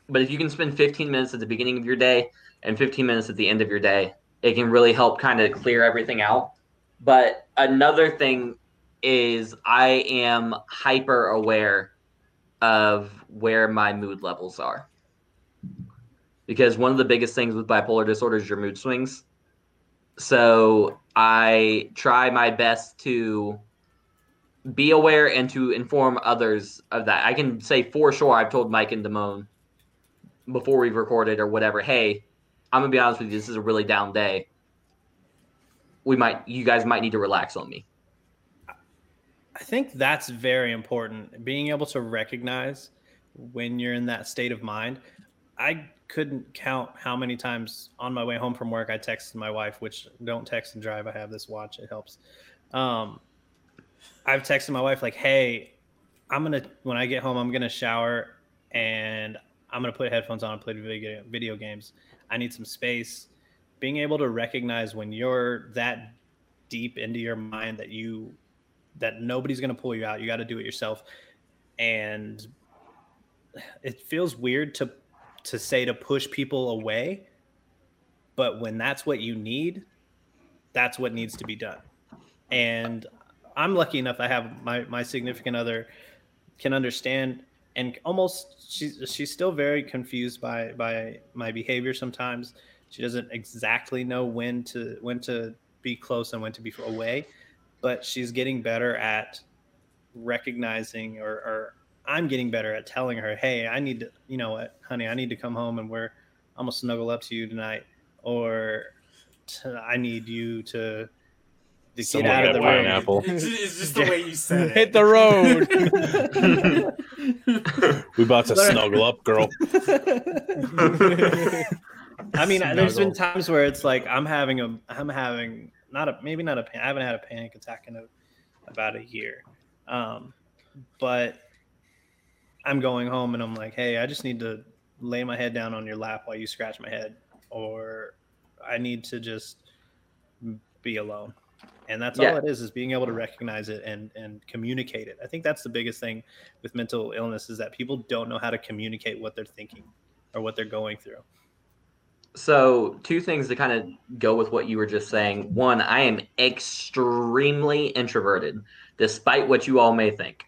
but if you can spend 15 minutes at the beginning of your day and 15 minutes at the end of your day, it can really help kind of clear everything out. But another thing is I am hyper aware of where my mood levels are. Because one of the biggest things with bipolar disorder is your mood swings. So I try my best to be aware and to inform others of that. I can say for sure I've told Mike and Damone before we've recorded or whatever, hey, I'm gonna be honest with you, this is a really down day. We might you guys might need to relax on me. I think that's very important. Being able to recognize when you're in that state of mind. I couldn't count how many times on my way home from work I texted my wife, which don't text and drive. I have this watch, it helps. Um, I've texted my wife like, "Hey, I'm gonna when I get home, I'm gonna shower and I'm gonna put headphones on and play video video games. I need some space." Being able to recognize when you're that deep into your mind that you that nobody's going to pull you out. You got to do it yourself. And it feels weird to to say to push people away, but when that's what you need, that's what needs to be done. And I'm lucky enough I have my my significant other can understand and almost she's she's still very confused by by my behavior sometimes. She doesn't exactly know when to when to be close and when to be away but she's getting better at recognizing or, or I'm getting better at telling her, hey, I need to, you know what, honey, I need to come home and we're I'm gonna snuggle up to you tonight, or t- I need you to, to get out of the a room. pineapple. It's just, it's just the way you said it. Hit the road. We about to snuggle up, girl. I mean, there's been times where it's like I'm having a, I'm having not a, maybe not a, pan- I haven't had a panic attack in a, about a year, um, but I'm going home and I'm like, hey, I just need to lay my head down on your lap while you scratch my head, or I need to just be alone. And that's Yeah. all it is, is being able to recognize it and, and communicate it. I think that's the biggest thing with mental illness is that people don't know how to communicate what they're thinking or what they're going through. So, two things to kind of go with what you were just saying. One, I am extremely introverted, despite what you all may think.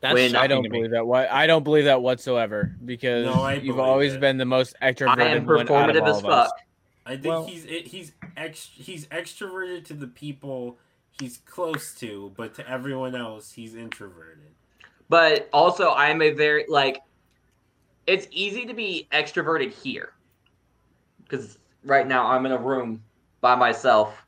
That's When- I don't to me. believe that. What I don't believe that whatsoever because No, you've always it. been the most extroverted I am one out of performative all as fuck. I think Well- he's he's ex, he's extroverted to the people he's close to, but to everyone else, he's introverted. But also, I'm a very like. It's easy to be extroverted here, because right now I'm in a room by myself.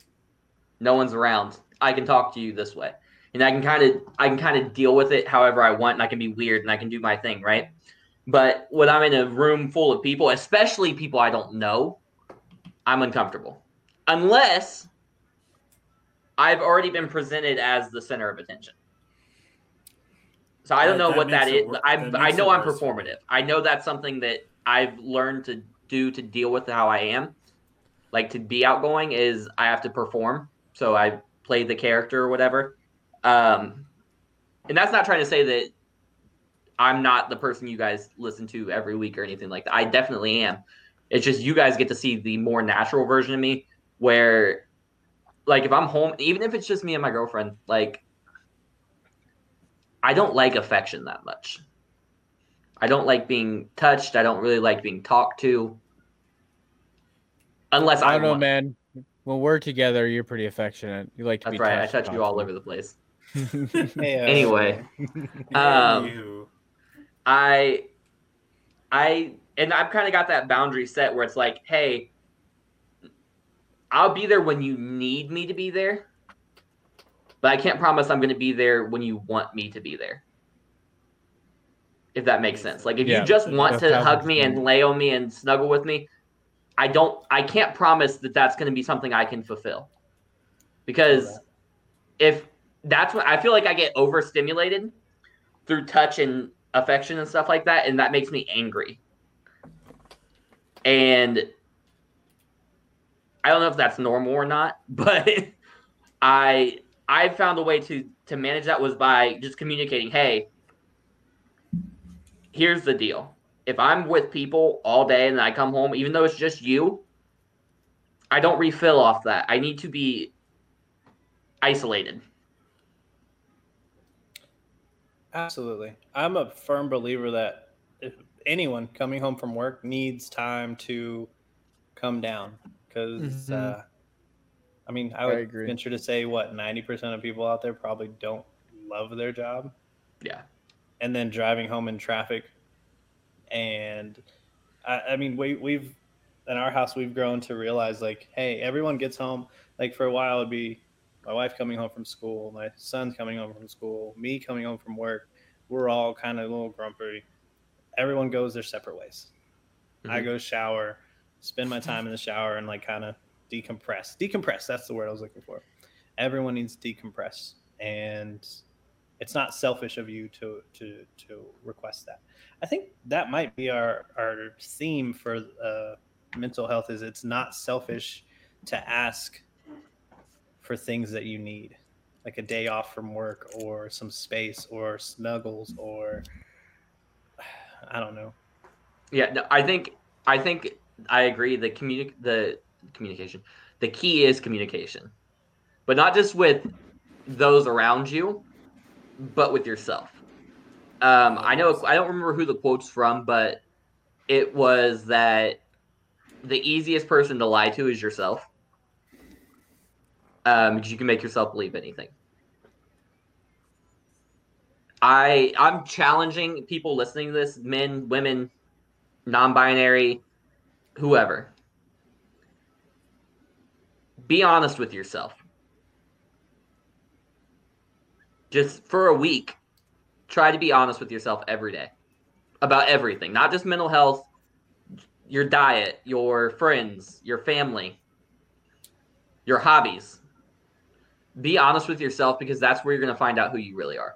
No one's around. I can talk to you this way, and I can kind of I can kind of deal with it however I want, and I can be weird and I can do my thing, right? But when I'm in a room full of people, especially people I don't know, I'm uncomfortable, unless I've already been presented as the center of attention. So I don't know that what that is. I I know I'm worse for me. performative. I know that's something that I've learned to do to deal with how I am. Like to be outgoing is I have to perform. So I play the character or whatever. Um, and that's not trying to say that I'm not the person you guys listen to every week or anything like that. I definitely am. It's just you guys get to see the more natural version of me where like if I'm home, even if it's just me and my girlfriend, like I don't like affection that much. I don't like being touched. I don't really like being talked to. Unless I I, don't know, want. man. When we're together, you're pretty affectionate. You like to That's be right. I touched touch you all over the place. Anyway, um, I, I, and I've kind of got that boundary set where it's like, hey, I'll be there when you need me to be there, but I can't promise I'm going to be there when you want me to be there. If that makes sense. Like if Yeah, you just want to hug me and lay on me and snuggle with me, I don't. I can't promise that that's going to be something I can fulfill. Because if that's what I feel like, I get overstimulated through touch and affection and stuff like that, and that makes me angry. And I don't know if that's normal or not, but I I found a way to to manage that was by just communicating, hey, here's the deal. If I'm with people all day and I come home, even though it's just you, I don't refill off that. I need to be isolated. Absolutely. I'm a firm believer that if anyone coming home from work needs time to come down because, Mhm. uh, I mean, I I would agree. venture to say what 90% of people out there probably don't love their job. Yeah. And then driving home in traffic. And I, I mean, we, we've, in our house, we've grown to realize like, hey, everyone gets home. Like for a while, it'd be my wife coming home from school, my son's coming home from school, me coming home from work. We're all kind of a little grumpy. Everyone goes their separate ways. I Mhm. go shower, spend my time in the shower, and like kind of decompress. Decompress. That's the word I was looking for. Everyone needs to decompress, and it's not selfish of you to to to request that. I think that might be our our theme for uh, mental health. Is it's not selfish to ask for things that you need, like a day off from work, or some space, or snuggles, or I don't know. Yeah, no, I think I think I agree. The communi- the communication, the key is communication, but not just with those around you, but with yourself. Um, I know I don't remember who the quote's from, but it was that the easiest person to lie to is yourself, um, because you can make yourself believe anything. I I'm challenging people listening to this, men, women, non-binary, whoever. Be honest with yourself. Just for a week, try to be honest with yourself every day about everything, not just mental health, your diet, your friends, your family, your hobbies. Be honest with yourself because that's where you're going to find out who you really are.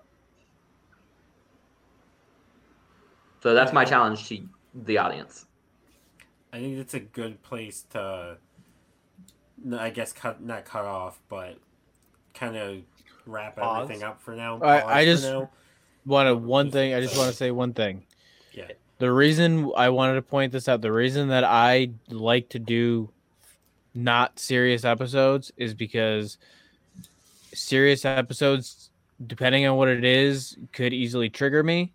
So that's my challenge to the audience. I think it's a good place to, I guess, cut not cut off, but kind of wrap Pause. everything up for now. I- Pause I just- now. One one thing. I just want to say one thing. Yeah. The reason I wanted to point this out, the reason that I like to do not serious episodes is because serious episodes depending on what it is, could easily trigger me,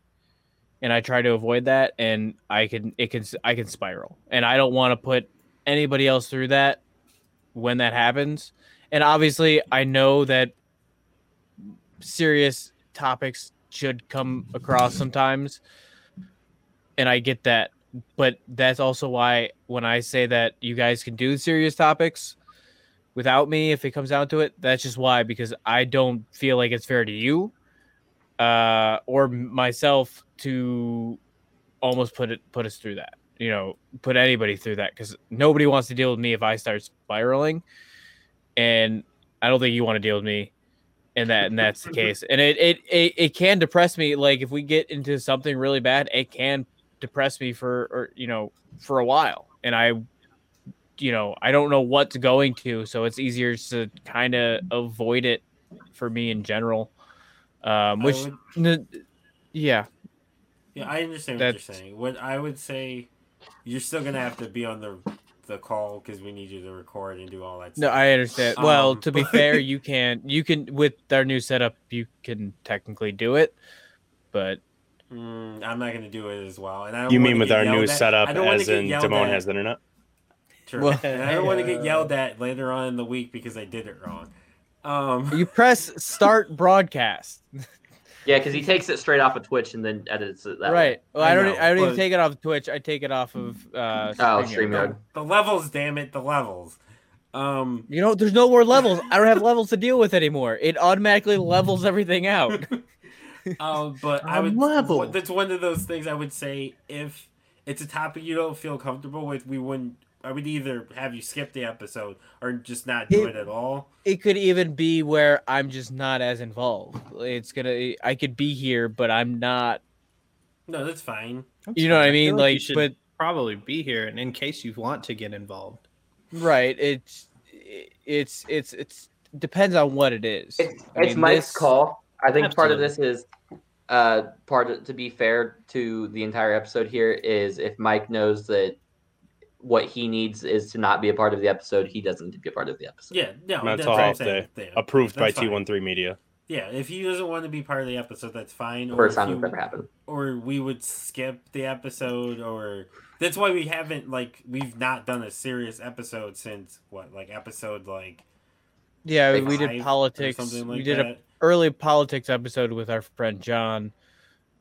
and I try to avoid that. And I can it can I can spiral, and I don't want to put anybody else through that when that happens. And obviously, I know that serious topics should come across sometimes, and I get that. But that's also why when I say that you guys can do serious topics without me if it comes down to it that's just why because i don't feel like it's fair to you uh or myself to almost put it put us through that you know put anybody through that because nobody wants to deal with me if i start spiraling and i don't think you want to deal with me and that and that's the case and it, it it it can depress me like if we get into something really bad it can depress me for or you know for a while and i you know, I don't know what's going to, so it's easier to kind of avoid it for me in general. Um, which, would- yeah, Yeah, I understand what you're saying. What I would say, you're still gonna have to be on the the call because we need you to record and do all that. no, stuff. I understand. Well, Um, to be fair, you can, you can with our new setup, you can technically do it, but Mm, I'm not gonna do it as well. And I don't You mean with our new at- setup, I don't wanna as get in yelled Damone at. has internet? True. Well- and I don't want to get yelled at later on in the week because I did it wrong. Um, you press start broadcast, Yeah, because he takes it straight off of Twitch and then edits it that way. right? Well, I, I don't, know, I don't even take it off of Twitch. I take it off of uh, Oh, StreamYard. StreamYard. the levels, damn it, the levels. Um, You know, there's no more levels. I don't have levels to deal with anymore. It automatically levels everything out. um, but I would. level. That's one of those things I would say if it's a topic you don't feel comfortable with, we wouldn't. I would either have you skip the episode or just not do It- it at all. it could even be where I'm just not as involved. It's gonna I could be here, but I'm not. No, that's fine. You know what I mean? you Like, should but probably be here, and in case you want to get involved. right, it's it's it's it's depends on what it is. It's, I it's mean, Mike's this- call. I think part of this is uh part of, to be fair to the entire episode here is if Mike knows that what he needs is to not be a part of the episode, he doesn't need to be a part of the episode. Yeah, no, Mental that's what health saying. Yeah, Approved by that's fine. T13 Media. Yeah, if he doesn't want to be part of the episode, that's fine. Or First time you- that's ever happened. or we would skip the episode or that's why we haven't like we've not done a serious episode since what like episode like Yeah, Like we five did or politics. something like we did that. a early politics episode with our friend John.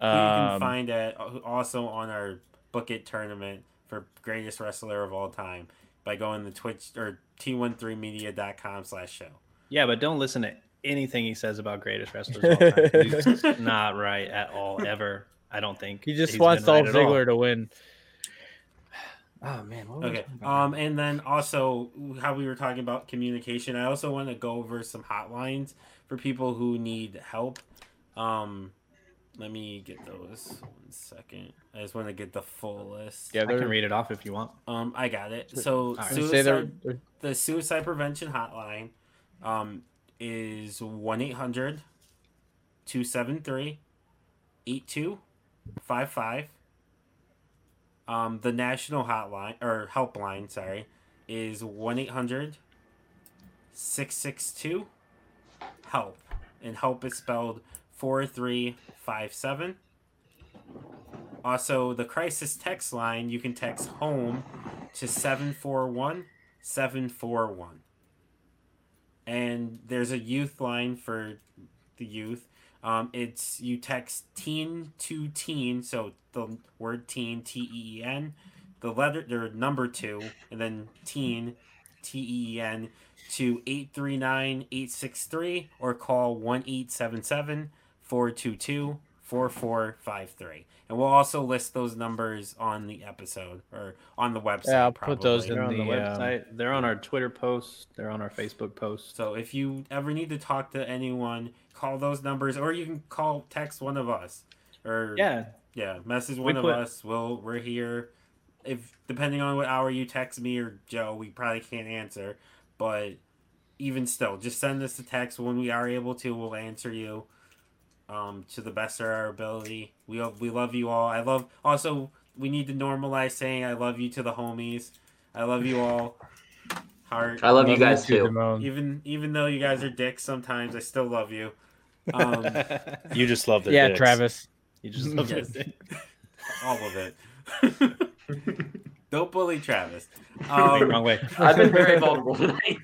who you can Um, find at also on our book it tournament for greatest wrestler of all time by going to twitch or t13media.com slash show Yeah, but don't listen to anything he says about greatest wrestlers of all time. He's not right at all, ever. I don't think he just he's wants been Dolph right at all. Ziggler to win. Oh man, what Okay. Um, and then also how we were talking about communication. I also want to go over some hotlines for people who need help. Um, let me get those one second. I just want to get the full list. Yeah, I can read it off if you want. Um, I got it. So right. I would say they're, they're- the suicide prevention hotline, um, is 1-800-273-8255. Um, the national hotline or helpline, sorry, is 1 800 662 HELP. And HELP is spelled 4357. Also, the crisis text line, you can text HOME to 741 741. And there's a youth line for the youth. Um, it's you text teen to teen, so the word teen, T E E N, the letter, the number two, and then teen, T E E N, to 839 863 or call 1 877 422 4453. And we'll also list those numbers on the episode or on the website. Yeah, I'll put those in They're on the, the, um, website. They're on our Twitter posts. They're on our Facebook posts. So if you ever need to talk to anyone, call those numbers, or you can call, text one of us, or Yeah, yeah, message one of put- us. We'll we're here. If depending on what hour you text me or Joe, we probably can't answer, but even still, just send us a text when we are able to. We'll answer you, um, to the best of our ability. We we love you all. I love also. We need to normalize saying I love you to the homies. I love you all. Heart. I love you guys too, too. Even even though you guys are dicks sometimes, I still love you. Um, You just love the yeah, dicks. Travis. you just love Yes. it. all of it. Don't bully Travis. Wait, Um, wrong way. I've been very vulnerable tonight.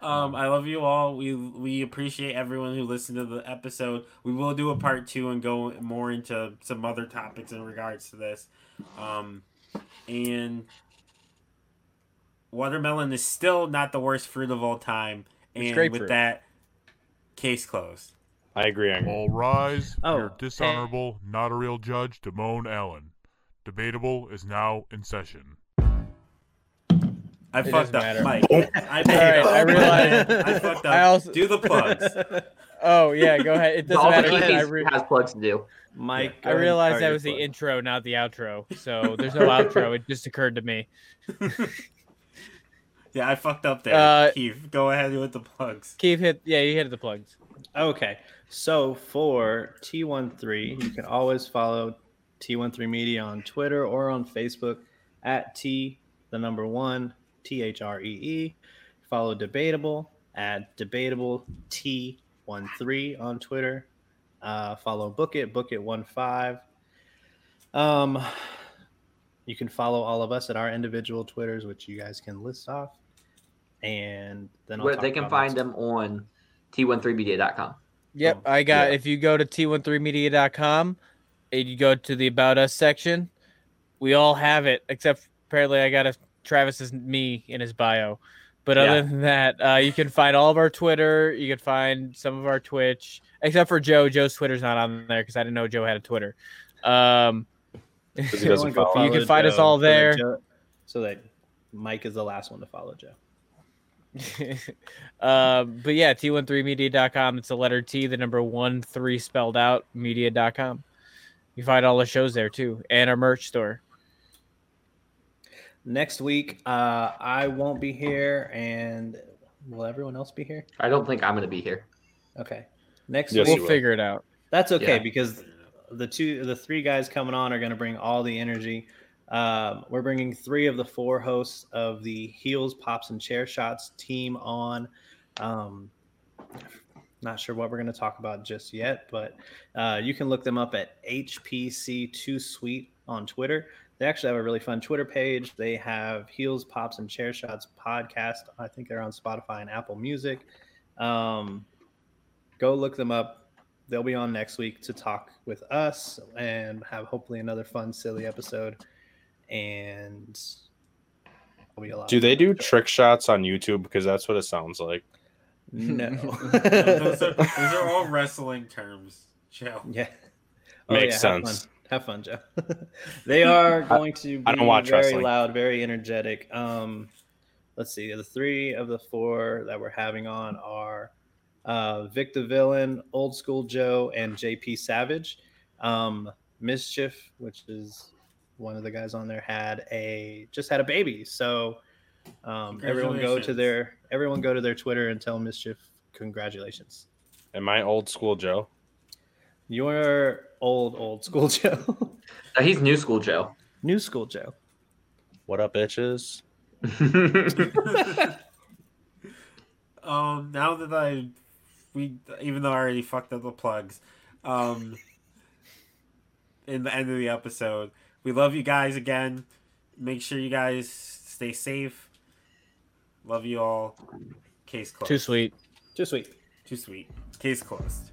Um, I love you all. We we appreciate everyone who listened to the episode. We will do a part two and go more into some other topics in regards to this. Um, and watermelon is still not the worst fruit of all time. It's And grapefruit. with that, case closed. I agree. I agree. All rise. Oh, Your dishonorable, not a real judge, Damone Allen. Debatable is now in session. I It fucked up, matter. Mike. I made Alright, up. I realize- I fucked up. I also- Do the plugs. Oh yeah, go ahead. It doesn't All matter. I, re- has plugs to do. Mike, I realized that was the intro, not the outro. So there's no outro. It just occurred to me. Yeah, I fucked up there. Uh, Keith, go ahead with the plugs. Keith hit. Yeah, you hit the plugs. Okay. So for T13, you can always follow T13 Media on Twitter or on Facebook at T, the number one, T H R E E. Follow Debatable at Debatable T13 on Twitter. Uh, follow Book It, Book It 15. Um, you can follow all of us at our individual Twitters, which you guys can list off. And then I'll Where they can find them on t13media.com. Yep, I got. yeah. If you go to t13media.com and you go to the About Us section, we all have it, except apparently I got a is me in his bio. But other Yeah. than that, uh, you can find all of our Twitter. You can find some of our Twitch, except for Joe. Joe's Twitter's not on there because I didn't know Joe had a Twitter. Um, 'Cause he doesn't Everyone follow. You can follow find us Joe all so that there. Joe- so that Mike is the last one to follow Joe. um, but yeah, t13media.com. It's the letter T, the number one, three spelled out, media.com. You find all the shows there too, and our merch store. Next week, uh, I won't be here, and will everyone else be here? I don't think I'm going to be here. Okay. Next Yes, week, We'll will. figure it out. that's okay Yeah. because the two, the three guys coming on are going to bring all the energy. Um, we're bringing three of the four hosts of the Heels, Pops, and Chair Shots team on. Um, not sure what we're going to talk about just yet, but uh, you can look them up at HPC2 Suite on Twitter. They actually have a really fun Twitter page. They have Heels, Pops, and Chair Shots podcast. I think they're on Spotify and Apple Music. Um, go look them up. They'll be on next week to talk with us and have hopefully another fun, silly episode. And it'll be a lot. Do they do trick shots on YouTube? Because that's what it sounds like. No. those, are, those are all wrestling terms, Joe. Yeah. Makes have sense. Fun. Have fun, Joe. they are going to be I don't watch very wrestling. loud, very energetic. Um, let's see. The three of the four that we're having on are uh, Vic the Villain, Old School Joe, and JP Savage. Um, Mischief, which is one of the guys on there, had a just had a baby. So um, everyone go to their everyone go to their Twitter and tell Mischief congratulations. Am I old school Joe? You're old, old school Joe. Uh, he's new school Joe. New school Joe. What up, bitches? Um, now that I, we even though I already fucked up the plugs, um, in the end of the episode, we love you guys again. Make sure you guys stay safe. Love you all. Case closed. Too sweet. Too sweet. Too sweet. Case closed.